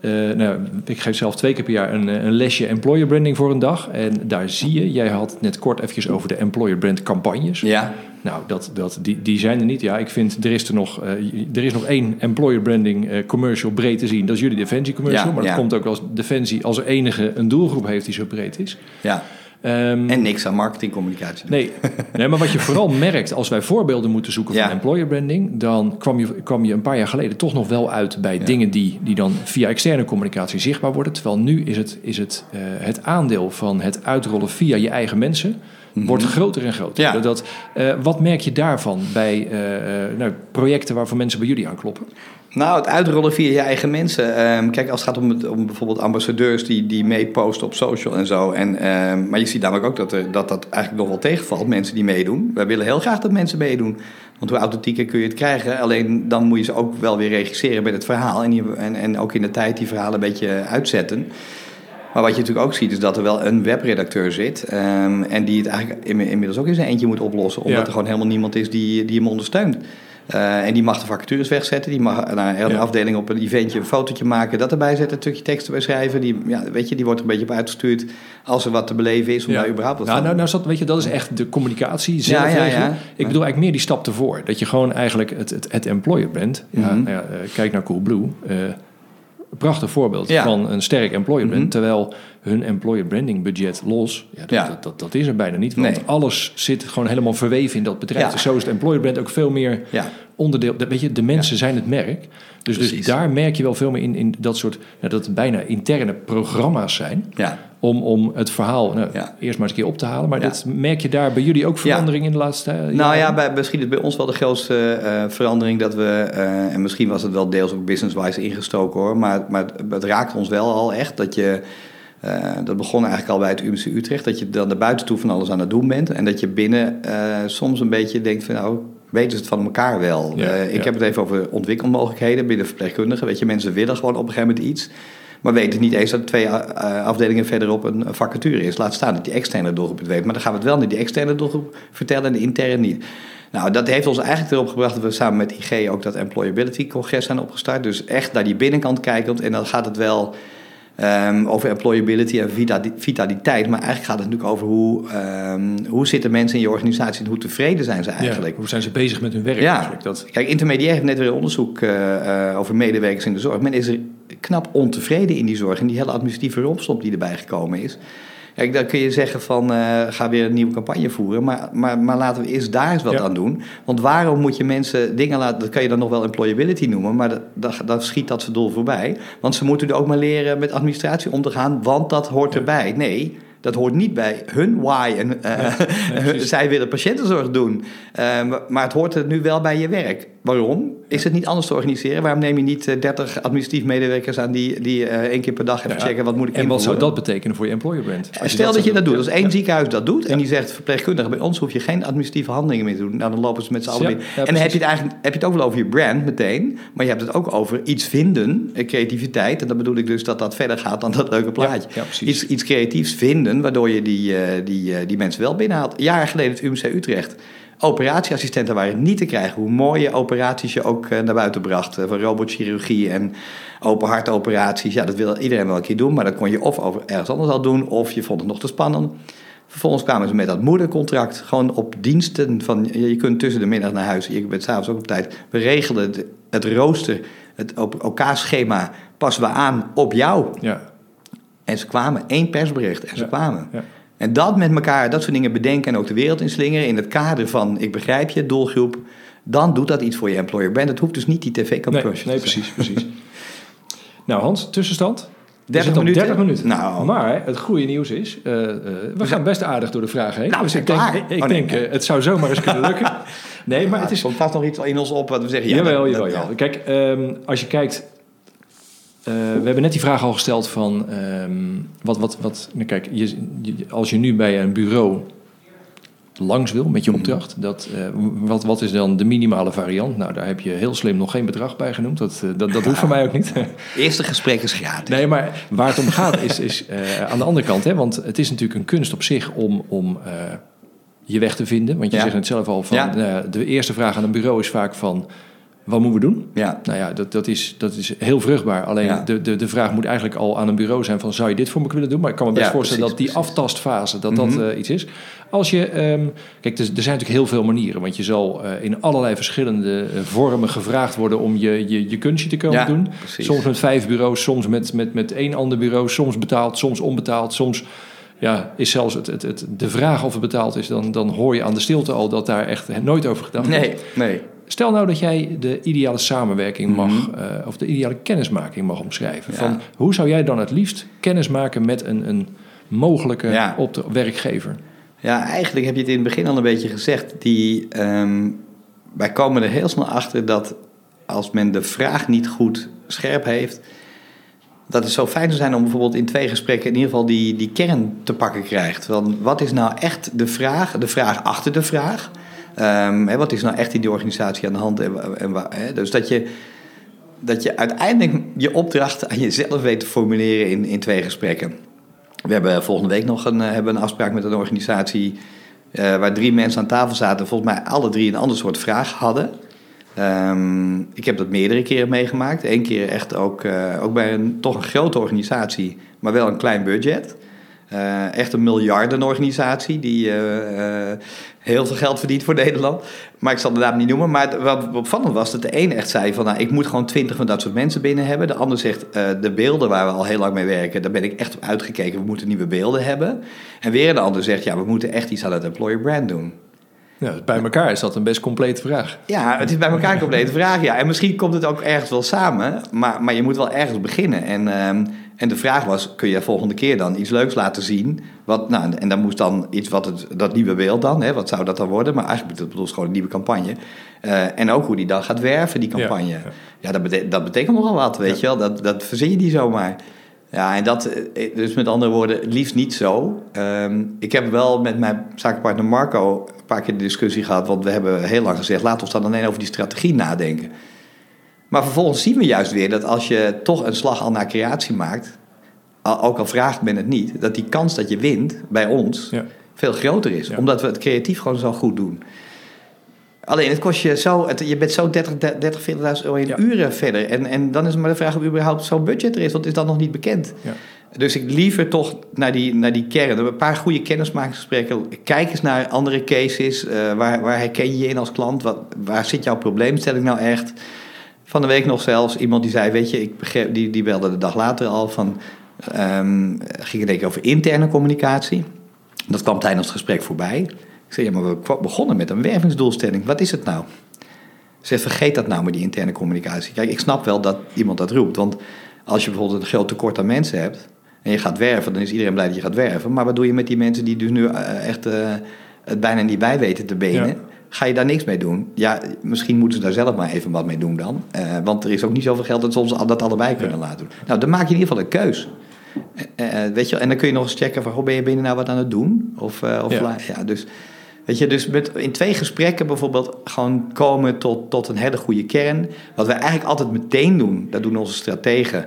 Uh, nou, ik geef zelf twee keer per jaar een, een, lesje employer branding voor een dag. En daar zie je, jij had net kort eventjes over de employer brand campagnes. Ja. Nou, dat, dat, die, die zijn er niet. Ja, ik vind er is er nog, uh, er is nog één employer branding uh, commercial breed te zien. Dat is jullie Defensie commercial. Ja, maar dat ja. komt ook als Defensie als enige een doelgroep heeft die zo breed is. Ja. Um, en niks aan marketingcommunicatie doen. Nee, nee, maar wat je vooral merkt als wij voorbeelden moeten zoeken van employer branding, dan kwam je, kwam je een paar jaar geleden toch nog wel uit bij ja. dingen die, die dan via externe communicatie zichtbaar worden. Terwijl nu is het, is het, uh, het aandeel van het uitrollen via je eigen mensen. Mm -hmm. Wordt groter en groter. Ja. Dat, uh, wat merk je daarvan bij uh, nou, projecten waarvoor mensen bij jullie aankloppen? Nou, het uitrollen via je eigen mensen. Um, kijk, als het gaat om, het, om bijvoorbeeld ambassadeurs die, die meeposten op social en zo. En, um, maar je ziet namelijk ook dat, er, dat dat eigenlijk nog wel tegenvalt, mensen die meedoen. Wij willen heel graag dat mensen meedoen. Want hoe authentieker kun je het krijgen. Alleen dan moet je ze ook wel weer regisseren met het verhaal. En, die, en, en ook in de tijd die verhalen een beetje uitzetten. Maar wat je natuurlijk ook ziet, is dat er wel een webredacteur zit. Um, en die het eigenlijk inmiddels ook in zijn eentje moet oplossen. Omdat ja. er gewoon helemaal niemand is die, die hem ondersteunt. Uh, en die mag de vacatures wegzetten. Die mag naar een ja. afdeling op een eventje een fotootje maken. Dat erbij zetten, een stukje tekst erbij schrijven. Die, ja, weet je, die wordt er een beetje op uitgestuurd als er wat te beleven is. Om ja. daar überhaupt wat nou, nou, nou, dat, weet je, dat is echt de communicatie zelf. Ja, ja, ja. Ik bedoel eigenlijk meer die stap ervoor. Dat je gewoon eigenlijk het, het, het employer bent. Mm -hmm. ja, uh, kijk naar Coolblue. Uh, prachtig voorbeeld Ja. van een sterk employer brand. Mhm. Terwijl hun employer branding budget los, ja, dat, Ja. Dat, dat, dat is er bijna niet. Want Nee. alles zit gewoon helemaal verweven in dat bedrijf. Dus zo is het employer brand ook veel meer onderdeel. de- Weet je, de mensen zijn het merk. Dus, dus daar merk je wel veel meer in, in dat soort, ja, dat het bijna interne programma's zijn. Ja. Om, om het verhaal nou, Ja. eerst maar eens een keer op te halen. Maar Ja. dat, merk je daar bij jullie ook verandering in de laatste eh, Nou ja, bij, misschien is bij ons wel de grootste eh, verandering dat we, eh, en misschien was het wel deels ook business-wise ingestoken hoor, maar, maar het, het raakt ons wel al echt dat je, dat begon eigenlijk al bij het UMC Utrecht, dat je dan naar buiten toe van alles aan het doen bent en dat je binnen soms een beetje denkt van nou, weten ze het van elkaar wel. Ja, ik ja. heb het even over ontwikkelmogelijkheden binnen verpleegkundigen, weet je, mensen willen gewoon op een gegeven moment iets. Maar weten niet eens dat twee eh, afdelingen verderop een vacature is. Laat staan dat die externe doelgroep het weet. Maar dan gaan we het wel naar die externe doelgroep vertellen en de interne niet. Nou, dat heeft ons eigenlijk erop gebracht dat we samen met IG ook dat Employability Congres zijn opgestart. Dus echt naar die binnenkant kijkend. En dan gaat het wel ehm, over employability en vitali- vitaliteit. Maar eigenlijk gaat het natuurlijk over hoe, ehm, hoe zitten mensen in je organisatie en hoe tevreden zijn ze Ja, eigenlijk. hoe zijn ze bezig met hun werk Ja, eigenlijk? Dat, kijk, Intermediair heeft net weer onderzoek eh, eh, over medewerkers in de zorg. Men is er knap ontevreden in die zorg en die hele administratieve rompslomp die erbij gekomen is. Kijk, dan kun je zeggen van eh, ga weer een nieuwe campagne voeren, maar, maar, maar laten we eerst daar eens wat Ja. aan doen. Want waarom moet je mensen dingen laten, dat kan je dan nog wel employability noemen, maar dat, dat, dat schiet dat ze doel voorbij. Want ze moeten er ook maar leren met administratie om te gaan, want dat hoort erbij. Nee, dat hoort niet bij hun why. En, eh, zij willen patiëntenzorg doen. Eh, maar het hoort er nu wel bij je werk. Waarom? Is het niet anders te organiseren? Waarom neem je niet eh, 30 administratief medewerkers aan die, die eh, één keer per dag even Ja. checken wat moet ik en wat zou dat betekenen voor je employer brand? Als Stel dat, je dat doet. Als één Ja. ziekenhuis dat doet en die zegt verpleegkundige, bij ons hoef je geen administratieve handelingen meer te doen. Nou, dan lopen ze met z'n allen ja, en dan heb je, het eigenlijk, heb je het ook wel over je brand meteen, maar je hebt het ook over iets vinden, eh, creativiteit. En dan bedoel ik dus dat dat verder gaat dan dat leuke plaatje. ja, precies. iets, iets creatiefs vinden, waardoor je die, eh, die, eh, die mensen wel binnenhaalt. Jaren geleden het UMC Utrecht. Operatieassistenten waren niet te krijgen. Hoe mooie operaties je ook eh, naar buiten bracht. eh, Van robotchirurgie en open hartoperaties. Ja, dat wil iedereen wel een keer doen. Maar dat kon je of over ergens anders al doen. Of je vond het nog te spannend. Vervolgens kwamen ze met dat moedercontract. Gewoon op diensten van... Je kunt tussen de middag naar huis. Je bent s'avonds ook op tijd. We regelen het, het rooster, het OK-schema... passen we aan op jou. Ja, En ze kwamen. één persbericht. En ze Ja. kwamen. ja. En dat met elkaar, dat soort dingen bedenken en ook de wereld inslingeren in het kader van ik begrijp je, doelgroep, dan doet dat iets voor je employer brand. Het hoeft dus niet die tv-campagne nee, precies, precies. nou Hans, tussenstand? We 30 zitten op minuten? 30 minuten. Nou. Maar het goede nieuws is, eh, eh, we gaan best aardig door de vragen heen. Nou, we dus ik denk, klaar. ik, ik Oh, nee. denk eh, het zou zomaar eens kunnen lukken. Nee, maar het is... Komt vast nog iets in ons op wat we zeggen. Ja, jawel, jawel, jawel. Kijk, ehm, als je kijkt... eh, we hebben net die vraag al gesteld van... ehm, wat, wat, wat, nou kijk, je, je- als je nu bij een bureau langs wil met je opdracht... Dat, eh, wat, wat is dan de minimale variant? Nou, daar heb je heel slim nog geen bedrag bij genoemd. Dat, eh, dat, dat hoeft voor mij ook niet. Eerste gesprek is gratis. Nee, maar waar het om gaat is, is aan de andere kant, hè, want het is natuurlijk een kunst op zich om, om je weg te vinden. Want je Ja. zegt het zelf al van Ja. de eerste vraag aan een bureau is vaak van wat moeten we doen? Ja. Nou ja, dat, dat, is, dat is heel vruchtbaar. Alleen Ja. de, de, de vraag moet eigenlijk al aan een bureau zijn van zou je dit voor me willen doen? Maar ik kan me best Ja, voorstellen precies, dat die precies. aftastfase, dat dat Mhm. eh, iets is. Als je, ehm, kijk, er, er zijn natuurlijk heel veel manieren. Want je zal eh, in allerlei verschillende eh, vormen gevraagd worden om je, je, je kunstje te komen Ja, doen. precies. Soms met vijf bureaus, soms met, met, met één ander bureau, soms betaald, soms onbetaald, soms ja, is zelfs het, het, het, de vraag of het betaald is, dan, dan hoor je aan de stilte al dat daar echt nooit over gedacht wordt. Nee, nee. Stel nou dat jij de ideale samenwerking mag, Mhm. eh, of de ideale kennismaking mag omschrijven. Ja. Van hoe zou jij dan het liefst kennis maken met een, een mogelijke Ja. opdra- werkgever? Ja, eigenlijk heb je het in het begin al een beetje gezegd. Die, ehm, wij komen er heel snel achter dat als men de vraag niet goed scherp heeft, dat het zo fijn zou zijn om bijvoorbeeld in twee gesprekken in ieder geval die, die kern te pakken krijgt. Van wat is nou echt de vraag, de vraag achter de vraag? Hè, wat is nou echt in die organisatie aan de hand? En, dus dat je, dat je uiteindelijk je opdracht aan jezelf weet te formuleren in, in twee gesprekken. We hebben volgende week nog een, eh, hebben een afspraak met een organisatie eh, waar drie mensen aan tafel zaten, volgens mij alle drie een ander soort vraag hadden. Ehm, ik heb dat meerdere keren meegemaakt. Eén keer echt ook, eh, ook bij een toch een grote organisatie, maar wel een klein budget. Eh, echt een miljardenorganisatie die eh, eh, heel veel geld verdient voor Nederland. Maar ik zal de naam niet noemen. Maar wat opvallend was dat de een echt zei van... Nou, ik moet gewoon twintig van dat soort mensen binnen hebben. De ander zegt de beelden waar we al heel lang mee werken... daar ben ik echt op uitgekeken. We moeten nieuwe beelden hebben. En weer een ander zegt... ja, we moeten echt iets aan het employer brand doen. Ja, bij elkaar is dat een best complete vraag. Ja, het is bij elkaar een complete vraag. Ja. En misschien komt het ook ergens wel samen, maar, maar je moet wel ergens beginnen. En, ehm, En de vraag was, kun je volgende keer dan iets leuks laten zien? Wat, nou, en dan moest dan iets wat het, dat nieuwe beeld dan, hè, wat zou dat dan worden? Maar eigenlijk bedoelt het gewoon een nieuwe campagne. Uh, en ook hoe die dan gaat werven, die campagne. Ja, ja. dat, betekent, dat betekent nogal wat, weet je wel. Dat, dat verzin je niet zomaar. Ja, en dat, eh, dus met andere woorden, liefst niet zo. Um, ik heb wel met mijn zakenpartner Marco een paar keer de discussie gehad, want we hebben heel lang gezegd, laten we dan alleen over die strategie nadenken. Maar vervolgens zien we juist weer dat als je toch een slag al naar creatie maakt, ook al vraagt men het niet, dat die kans dat je wint bij ons ja. veel groter is. Omdat we het creatief gewoon zo goed doen. Alleen het kost je zo, het, je bent zo 30, 30 40.000 euro in uren verder. En, en dan is maar de vraag of überhaupt zo'n budget er is, want is dat nog niet bekend. Dus ik liever toch naar die, naar die kern. Een paar goede kennismakingsgesprekken. Kijk eens naar andere cases. Uh, waar, waar herken je je in als klant? Wat, waar zit jouw probleemstelling nou echt? Van de week nog zelfs iemand die zei: Weet je, ik begreep, die, die belde de dag later al van. Um, ging het over interne communicatie. Dat kwam tijdens het gesprek voorbij. Ik zei, ja, maar we begonnen met een wervingsdoelstelling. Wat is het nou? Ze vergeet dat nou met die interne communicatie. Kijk, ik snap wel dat iemand dat roept. Want als je bijvoorbeeld een groot tekort aan mensen hebt... en je gaat werven, dan is iedereen blij dat je gaat werven. Maar wat doe je met die mensen die dus nu uh, echt uh, het bijna niet bij weten te benen... Ga je daar niks mee doen? Ja, misschien moeten ze daar zelf maar even wat mee doen dan. Uh, want er is ook niet zoveel geld dat ze ons dat allebei kunnen laten doen. Nou, dan maak je in ieder geval een keus. weet je, en dan kun je nog eens checken van, hoe ben je binnen nou wat aan het doen? Of, of ja. ja, dus Weet je, dus met, in twee gesprekken bijvoorbeeld gewoon komen tot, tot een hele goede kern. Wat we eigenlijk altijd meteen doen, dat doen onze strategen,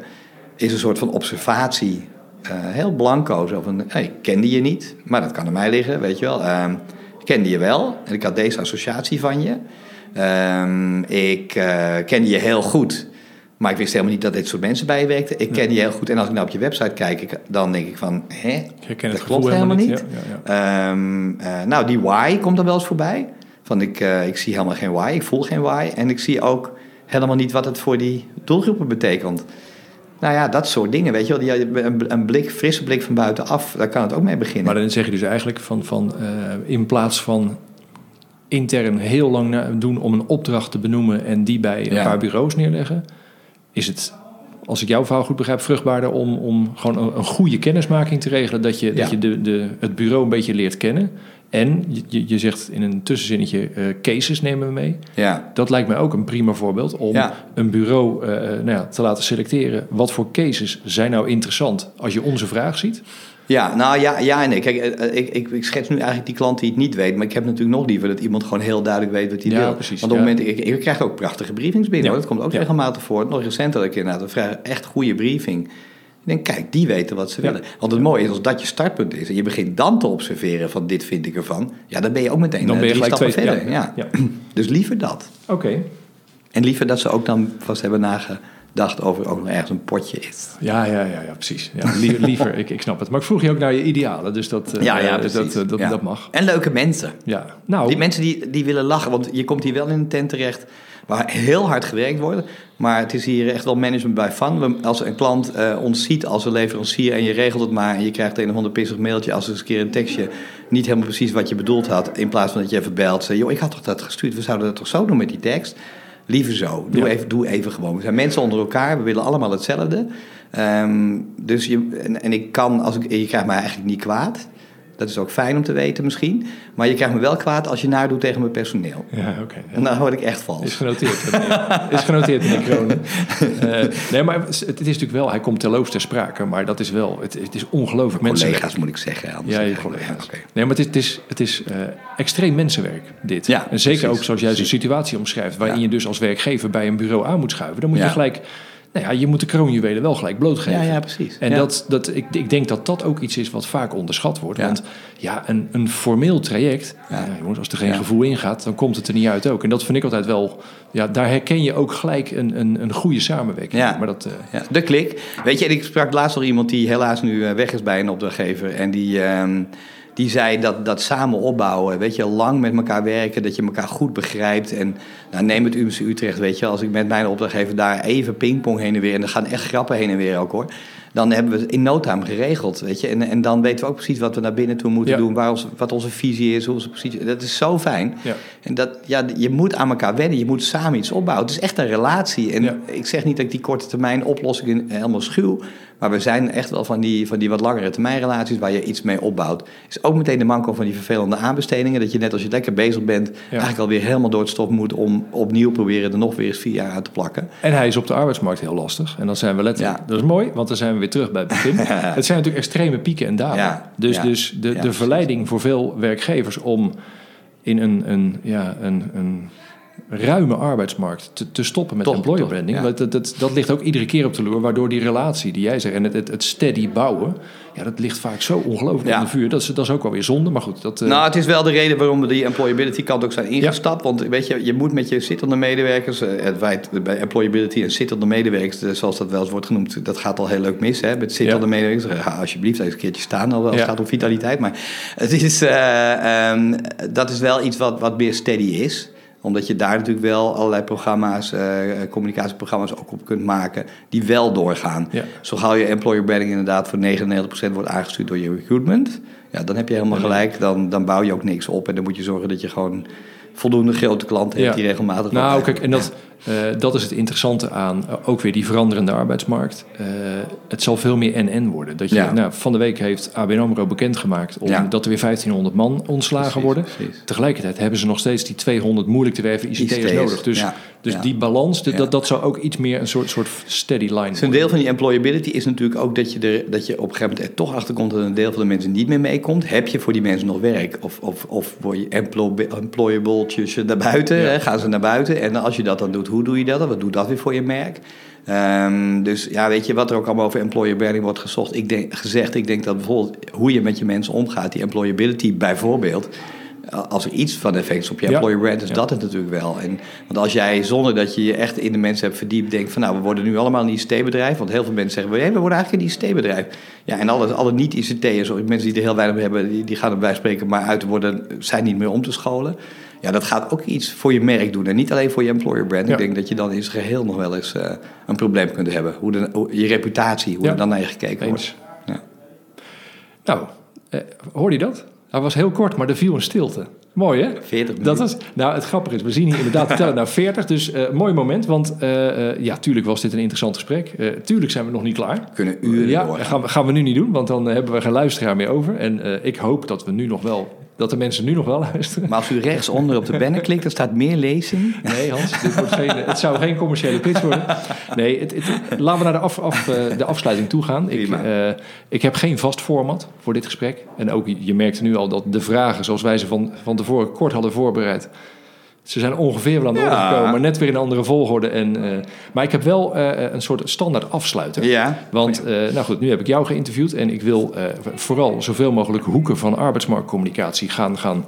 is een soort van observatie. Uh, heel blanco, zo van, hey, ik kende je niet, maar dat kan aan mij liggen, weet je wel. Ik kende je wel en ik had deze associatie van je. Uh, ik uh, kende je heel goed, maar ik wist helemaal niet dat dit soort mensen bij je werkten. Ik ken je heel goed. En als ik nou op je website kijk, dan denk ik van... Hè, dat klopt helemaal niet. niet. Ja, ja, um, uh, nou, die why komt er wel eens voorbij. Van ik, uh, ik zie helemaal geen why, ik voel geen why. En ik zie ook helemaal niet wat het voor die doelgroepen betekent. Nou ja, dat soort dingen, weet je wel. Een, een blik, frisse blik van buitenaf, daar kan het ook mee beginnen. Maar dan zeg je dus eigenlijk van, van uh, in plaats van intern heel lang doen om een opdracht te benoemen... en die bij een paar bureaus neerleggen is het, als ik jouw verhaal goed begrijp, vruchtbaarder om, om gewoon een, een goede kennismaking te regelen. Dat je, dat je de, de, het bureau een beetje leert kennen. En je, je zegt in een tussenzinnetje, uh, cases nemen we mee. Ja. Dat lijkt mij ook een prima voorbeeld om een bureau uh, nou ja, te laten selecteren. Wat voor cases zijn nou interessant als je onze vraag ziet? Ja, nou ja, ja en nee. Kijk, eh, eh, ik, ik, ik, schets nu eigenlijk die klant die het niet weet. Maar ik heb natuurlijk nog liever dat iemand gewoon heel duidelijk weet wat hij ja, wil. Precies, Want op het moment, ik, ik krijg ook prachtige briefings binnen. Ja. Dat komt ook regelmatig voor. Nog recenter dat ik inderdaad een vrij echt goede briefing. Ik denk, kijk, die weten wat ze willen. Want het mooie is, als dat je startpunt is... en je begint dan te observeren van dit vind ik ervan... ja, dan ben je ook meteen dan ben je drie stappen twee, verder. Ja. Dus liever dat. Oké. En liever dat ze ook dan vast hebben nagedacht dacht over ook nog ergens een potje is. Ja, ja, ja, ja precies. Ja, liever, ik, ik snap het. Maar ik vroeg je ook naar je idealen, dus dat, ja, ja, uh, dat, dat, dat, mag. En leuke mensen. Ja. Nou, die mensen die, die willen lachen, want je komt hier wel in een tent terecht waar heel hard gewerkt wordt. Maar het is hier echt wel management bij van. Als een klant uh, ons ziet als een leverancier en je regelt het maar... en je krijgt een of ander pissig mailtje als eens een keer een tekstje... niet helemaal precies wat je bedoeld had... in plaats van dat je even belt... Zeg, joh, ik had toch dat gestuurd, we zouden dat toch zo doen met die tekst... Liever zo. Doe, even, doe even gewoon. We zijn mensen onder elkaar, we willen allemaal hetzelfde. Um, dus je, en, en, ik kan, als ik, je krijgt mij eigenlijk niet kwaad. Dat is ook fijn om te weten misschien. Maar je krijgt me wel kwaad als je nadoet tegen mijn personeel. Ja, oké. En dan word ik echt vals. Is genoteerd. is genoteerd in de kronen. Uh, nee, maar het, is natuurlijk wel... Hij komt terloops ter sprake. Maar dat is wel... Het, het is ongelooflijk Collega's moet ik zeggen. Ja, je collega's. Okay. Nee, maar het is, het is, het is uh, extreem mensenwerk, dit. Ja, en zeker precies, ook zoals jij zo'n situatie omschrijft... waarin ja. je dus als werkgever bij een bureau aan moet schuiven. Dan moet je gelijk nou ja, je moet de kroonjuwelen wel gelijk blootgeven. Ja, ja precies. En Dat, dat, ik, ik denk dat dat ook iets is wat vaak onderschat wordt. Ja. Want ja, een, een formeel traject, ja. jongens, als er geen gevoel in gaat, dan komt het er niet uit ook. En dat vind ik altijd wel, ja, daar herken je ook gelijk een, een, een goede samenwerking. Ja. Maar dat, uh, De klik. Weet je, ik sprak laatst nog iemand die helaas nu weg is bij een opdrachtgever. En die... Uh, die zei dat, dat samen opbouwen, weet je, lang met elkaar werken, dat je elkaar goed begrijpt. En nou, neem het UMC Utrecht, weet je, als ik met mijn opdrachtgever daar even pingpong heen en weer, en er gaan echt grappen heen en weer ook hoor. Dan hebben we het in no time geregeld, weet je. En, en dan weten we ook precies wat we naar binnen toe moeten doen, waar ons, wat onze visie is, hoe onze positie. Dat is zo fijn. Ja. En dat, ja, je moet aan elkaar wennen, je moet samen iets opbouwen. Het is echt een relatie. En ik zeg niet dat ik die korte termijn oplossingen helemaal schuw, Maar we zijn echt wel van die, van die wat langere termijnrelaties waar je iets mee opbouwt. Is ook meteen de manko van die vervelende aanbestedingen. Dat je net als je lekker bezig bent, eigenlijk alweer helemaal door het stof moet om opnieuw proberen er nog weer eens vier jaar uit te plakken. En hij is op de arbeidsmarkt heel lastig. En dan zijn we letterlijk. Ja. Dat is mooi, want dan zijn we weer terug bij het begin. het zijn natuurlijk extreme pieken en dalen. Dus, dus de, de verleiding voor veel werkgevers om in een, een, ja, een, een ruime arbeidsmarkt te, te stoppen met Toch, employer toch, branding. ja. Dat, dat, dat, ligt ook iedere keer op de loer, waardoor die relatie die jij zegt en het, het, het steady bouwen, ja, dat ligt vaak zo ongelooflijk Ja. onder vuur. Dat is, dat is ook wel weer zonde, maar goed. Dat, eh, Nou, het is wel de reden waarom we die employability kant ook zijn ingestapt. Want weet je, je moet met je zittende medewerkers, eh, het feit bij employability en zittende medewerkers, eh, zoals dat wel eens wordt genoemd, dat gaat al heel leuk mis. Hè? Met zittende medewerkers, ga alsjeblieft eens een keertje staan, al wel het gaat om vitaliteit. Maar het is, eh, ehm, dat is wel iets wat, wat meer steady is omdat je daar natuurlijk wel allerlei programma's, eh, communicatieprogramma's ook op kunt maken die wel doorgaan. Ja. Zo gauw je employer branding inderdaad voor 99% wordt aangestuurd door je recruitment. Ja, dan heb je helemaal gelijk. Dan, dan bouw je ook niks op. En dan moet je zorgen dat je gewoon voldoende grote klanten hebt Ja. die regelmatig... Nou, kijk, en dat, dat is het interessante aan eh, ook weer die veranderende arbeidsmarkt. Eh, het zal veel meer NN worden. Dat je, Ja. nou, van de week heeft ABN AMRO bekendgemaakt om, Ja. dat er weer 1500 man ontslagen Precies, worden. precies. Tegelijkertijd hebben ze nog steeds die 200 moeilijk te werven ICT'ers ICT'ers, nodig. Dus, ja, dus die balans, dat, dat zou ook iets meer een soort, soort steady line Dus een deel van die employability is natuurlijk ook dat je, er, dat je op een gegeven moment er toch achter komt dat een deel van de mensen niet meer meekomt. Heb je voor die mensen nog werk? Of, of, of word je employ, employabletjes naar buiten? Ja. Hè? Gaan ze naar buiten? En als je dat dan doet, hoe doe je dat? Wat doet dat weer voor je merk? Ehm, dus ja, weet je wat er ook allemaal over employer branding wordt gezocht? Ik denk, gezegd, ik denk dat bijvoorbeeld hoe je met je mensen omgaat, die employability bijvoorbeeld, als er iets van effect is op je Ja. employer brand, is Ja. dat het natuurlijk wel. En, want als jij zonder dat je je echt in de mensen hebt verdiept, denkt van nou, we worden nu allemaal een ICT-bedrijf. Want heel veel mensen zeggen, hey, we worden eigenlijk een ICT-bedrijf. Ja, en alle, alle niet-ICT'ers, mensen die er heel weinig hebben, die, die gaan er bij spreken, maar uit worden, zijn niet meer om te scholen. Ja, dat gaat ook iets voor je merk doen en niet alleen voor je employer brand. Ja. Ik denk dat je dan in zijn geheel nog wel eens eh, een probleem kunt hebben. Hoe, de, hoe- je reputatie, hoe er dan naar je gekeken Eens. wordt. Ja. Nou, eh, hoorde je dat? Hij was heel kort, maar er viel een stilte. Mooi, hè? 40 Dat minuten. is, nou, het grappige is, we zien hier inderdaad tellen naar 40. Dus eh mooi moment, want eh, eh, ja, tuurlijk was dit een interessant gesprek. Tuurlijk zijn we nog niet klaar. kunnen uren ja, gaan we, gaan we nu niet doen, want dan hebben we geen luisteraar meer over. En ik hoop dat we nu nog wel, dat de mensen nu nog wel luisteren. Maar als u rechtsonder op de banner klikt, dan staat meer lezing. Nee, Hans, dit wordt geen, het zou geen commerciële pitch worden. Nee, het, het- laten we naar de, af, af, eh, de afsluiting toe gaan. Ik, eh, ik heb geen vast format voor dit gesprek. En ook, je merkte nu al dat de vragen, zoals wij ze van, van tevoren kort hadden voorbereid... Ze zijn ongeveer wel aan de orde gekomen, maar net weer in een andere volgorde. En, eh, maar ik heb wel eh, een soort standaard afsluiter. Ja. Want, eh, nou goed, nu heb ik jou geïnterviewd en ik wil eh, vooral zoveel mogelijk hoeken van arbeidsmarktcommunicatie gaan, gaan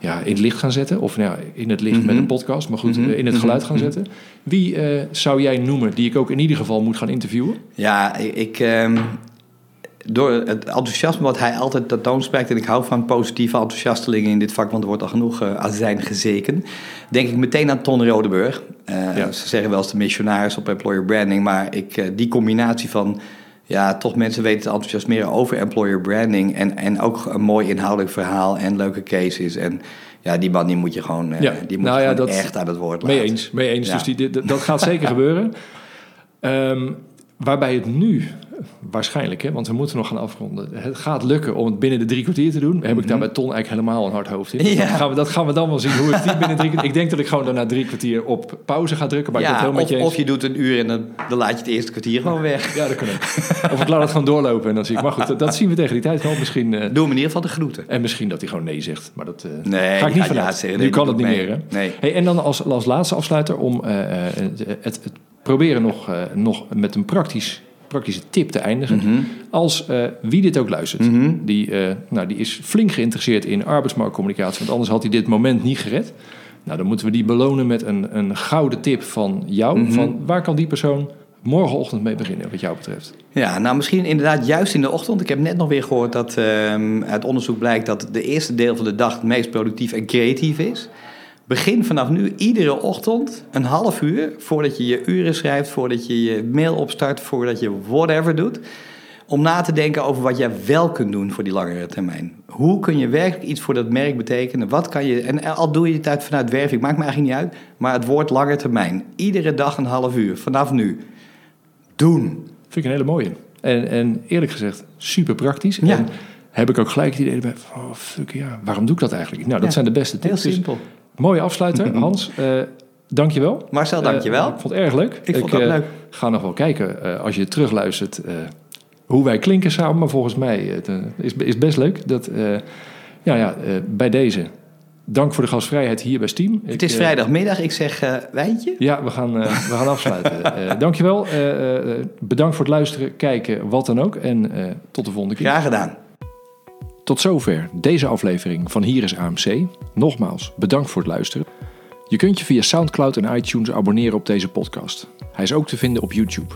ja, in het licht gaan zetten. Of nou, in het licht met Mhm. een podcast, maar goed, Mhm. eh, in het Mhm. geluid gaan zetten. Wie eh, zou jij noemen die ik ook in ieder geval moet gaan interviewen? Ja, ik, ik, ehm, door het enthousiasme wat hij altijd tentoonspreekt... en ik hou van positieve enthousiastelingen in dit vak... want er wordt al genoeg uh, azijn gezeken... denk ik meteen aan Ton Rodeburg. Uh, Ja. Ze zeggen wel eens de missionaris op employer branding... maar ik, eh, die combinatie van... ja, toch mensen weten te enthousiasmeren over employer branding... en, en ook een mooi inhoudelijk verhaal en leuke cases... en ja, die man die moet je gewoon, eh, Ja. die moet Nou je ja, gewoon dat- echt aan het woord laten. Mee eens, mee eens. Ja. Dus die, dat gaat zeker gebeuren. Ehm, waarbij het nu, waarschijnlijk, hè, want we moeten nog gaan afronden. Het gaat lukken om het binnen de drie kwartier te doen. Heb ik daar bij Ton eigenlijk helemaal een hard hoofd in. Mhm. Ja. Dat, gaan we, dat gaan we dan wel zien hoe ik die binnen drie kwartier... Ik denk dat ik gewoon daarna drie kwartier op pauze ga drukken. Maar ik het helemaal of, met je of je doet een uur en dan, dan laat je het eerste kwartier gewoon weg. Ja, dat kan ook. Of ik laat het gewoon doorlopen en dan zie ik... Maar goed, dat, dat zien we tegen die tijd wel. Misschien, eh, Doe hem in ieder geval de groeten. en misschien dat hij gewoon nee zegt. Maar dat eh, Nee, ga ik niet ja vanuit. nu kan het niet meer, mee. hè? Nee. Hey, en dan als, als laatste afsluiter om eh, het, het, het proberen nog, eh, nog met een praktisch, praktische tip te eindigen. Mhm. Als eh, wie dit ook luistert, Mhm. die, eh, nou, die is flink geïnteresseerd in arbeidsmarktcommunicatie, want anders had hij dit moment niet gered. Nou, dan moeten we die belonen met een, een gouden tip van jou. Mhm. Van waar kan die persoon morgenochtend mee beginnen, wat jou betreft? Ja, nou misschien inderdaad juist in de ochtend. Ik heb net nog weer gehoord dat ehm, uit onderzoek blijkt dat de eerste deel van de dag het meest productief en creatief is. Begin vanaf nu iedere ochtend een half uur voordat je je uren schrijft, voordat je je mail opstart, voordat je whatever doet. Om na te denken over wat jij wel kunt doen voor die langere termijn. Hoe kun je werkelijk iets voor dat merk betekenen? Wat kan je, en al doe je het uit vanuit werving, maakt me eigenlijk niet uit. Maar het woord lange termijn. Iedere dag een half uur, vanaf nu. Doen. Vind ik een hele mooie. En, en eerlijk gezegd, super praktisch. Ja. En heb ik ook gelijk het idee bij, oh fuck ja, waarom doe ik dat eigenlijk? Nou, dat Ja. zijn de beste Heel tips. Dus simpel. Mooie afsluiter, Hans. eh dankjewel. Marcel, dankjewel. Eh, ik vond het erg leuk. Ik vond het ook eh, leuk. ga nog wel kijken eh, als je terugluistert eh, hoe wij klinken samen. Maar volgens mij eh, het, eh, is, is best leuk. Dat, eh, ja, ja, eh, bij deze. Dank voor de gastvrijheid hier bij Steam. Het is eh, vrijdagmiddag. Ik zeg eh wijntje. ja, we gaan, eh, we gaan afsluiten. Eh dankjewel. Eh, eh, bedankt voor het luisteren, kijken, wat dan ook. En eh, tot de volgende keer. Graag gedaan. Tot zover deze aflevering van Hier is AMC. Nogmaals, bedankt voor het luisteren. Je kunt je via Soundcloud en iTunes abonneren op deze podcast. Hij is ook te vinden op YouTube.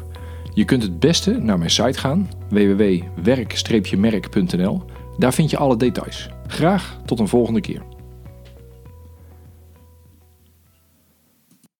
Je kunt het beste naar mijn site gaan, www.werk-merk.nl. Daar vind je alle details. Graag tot een volgende keer.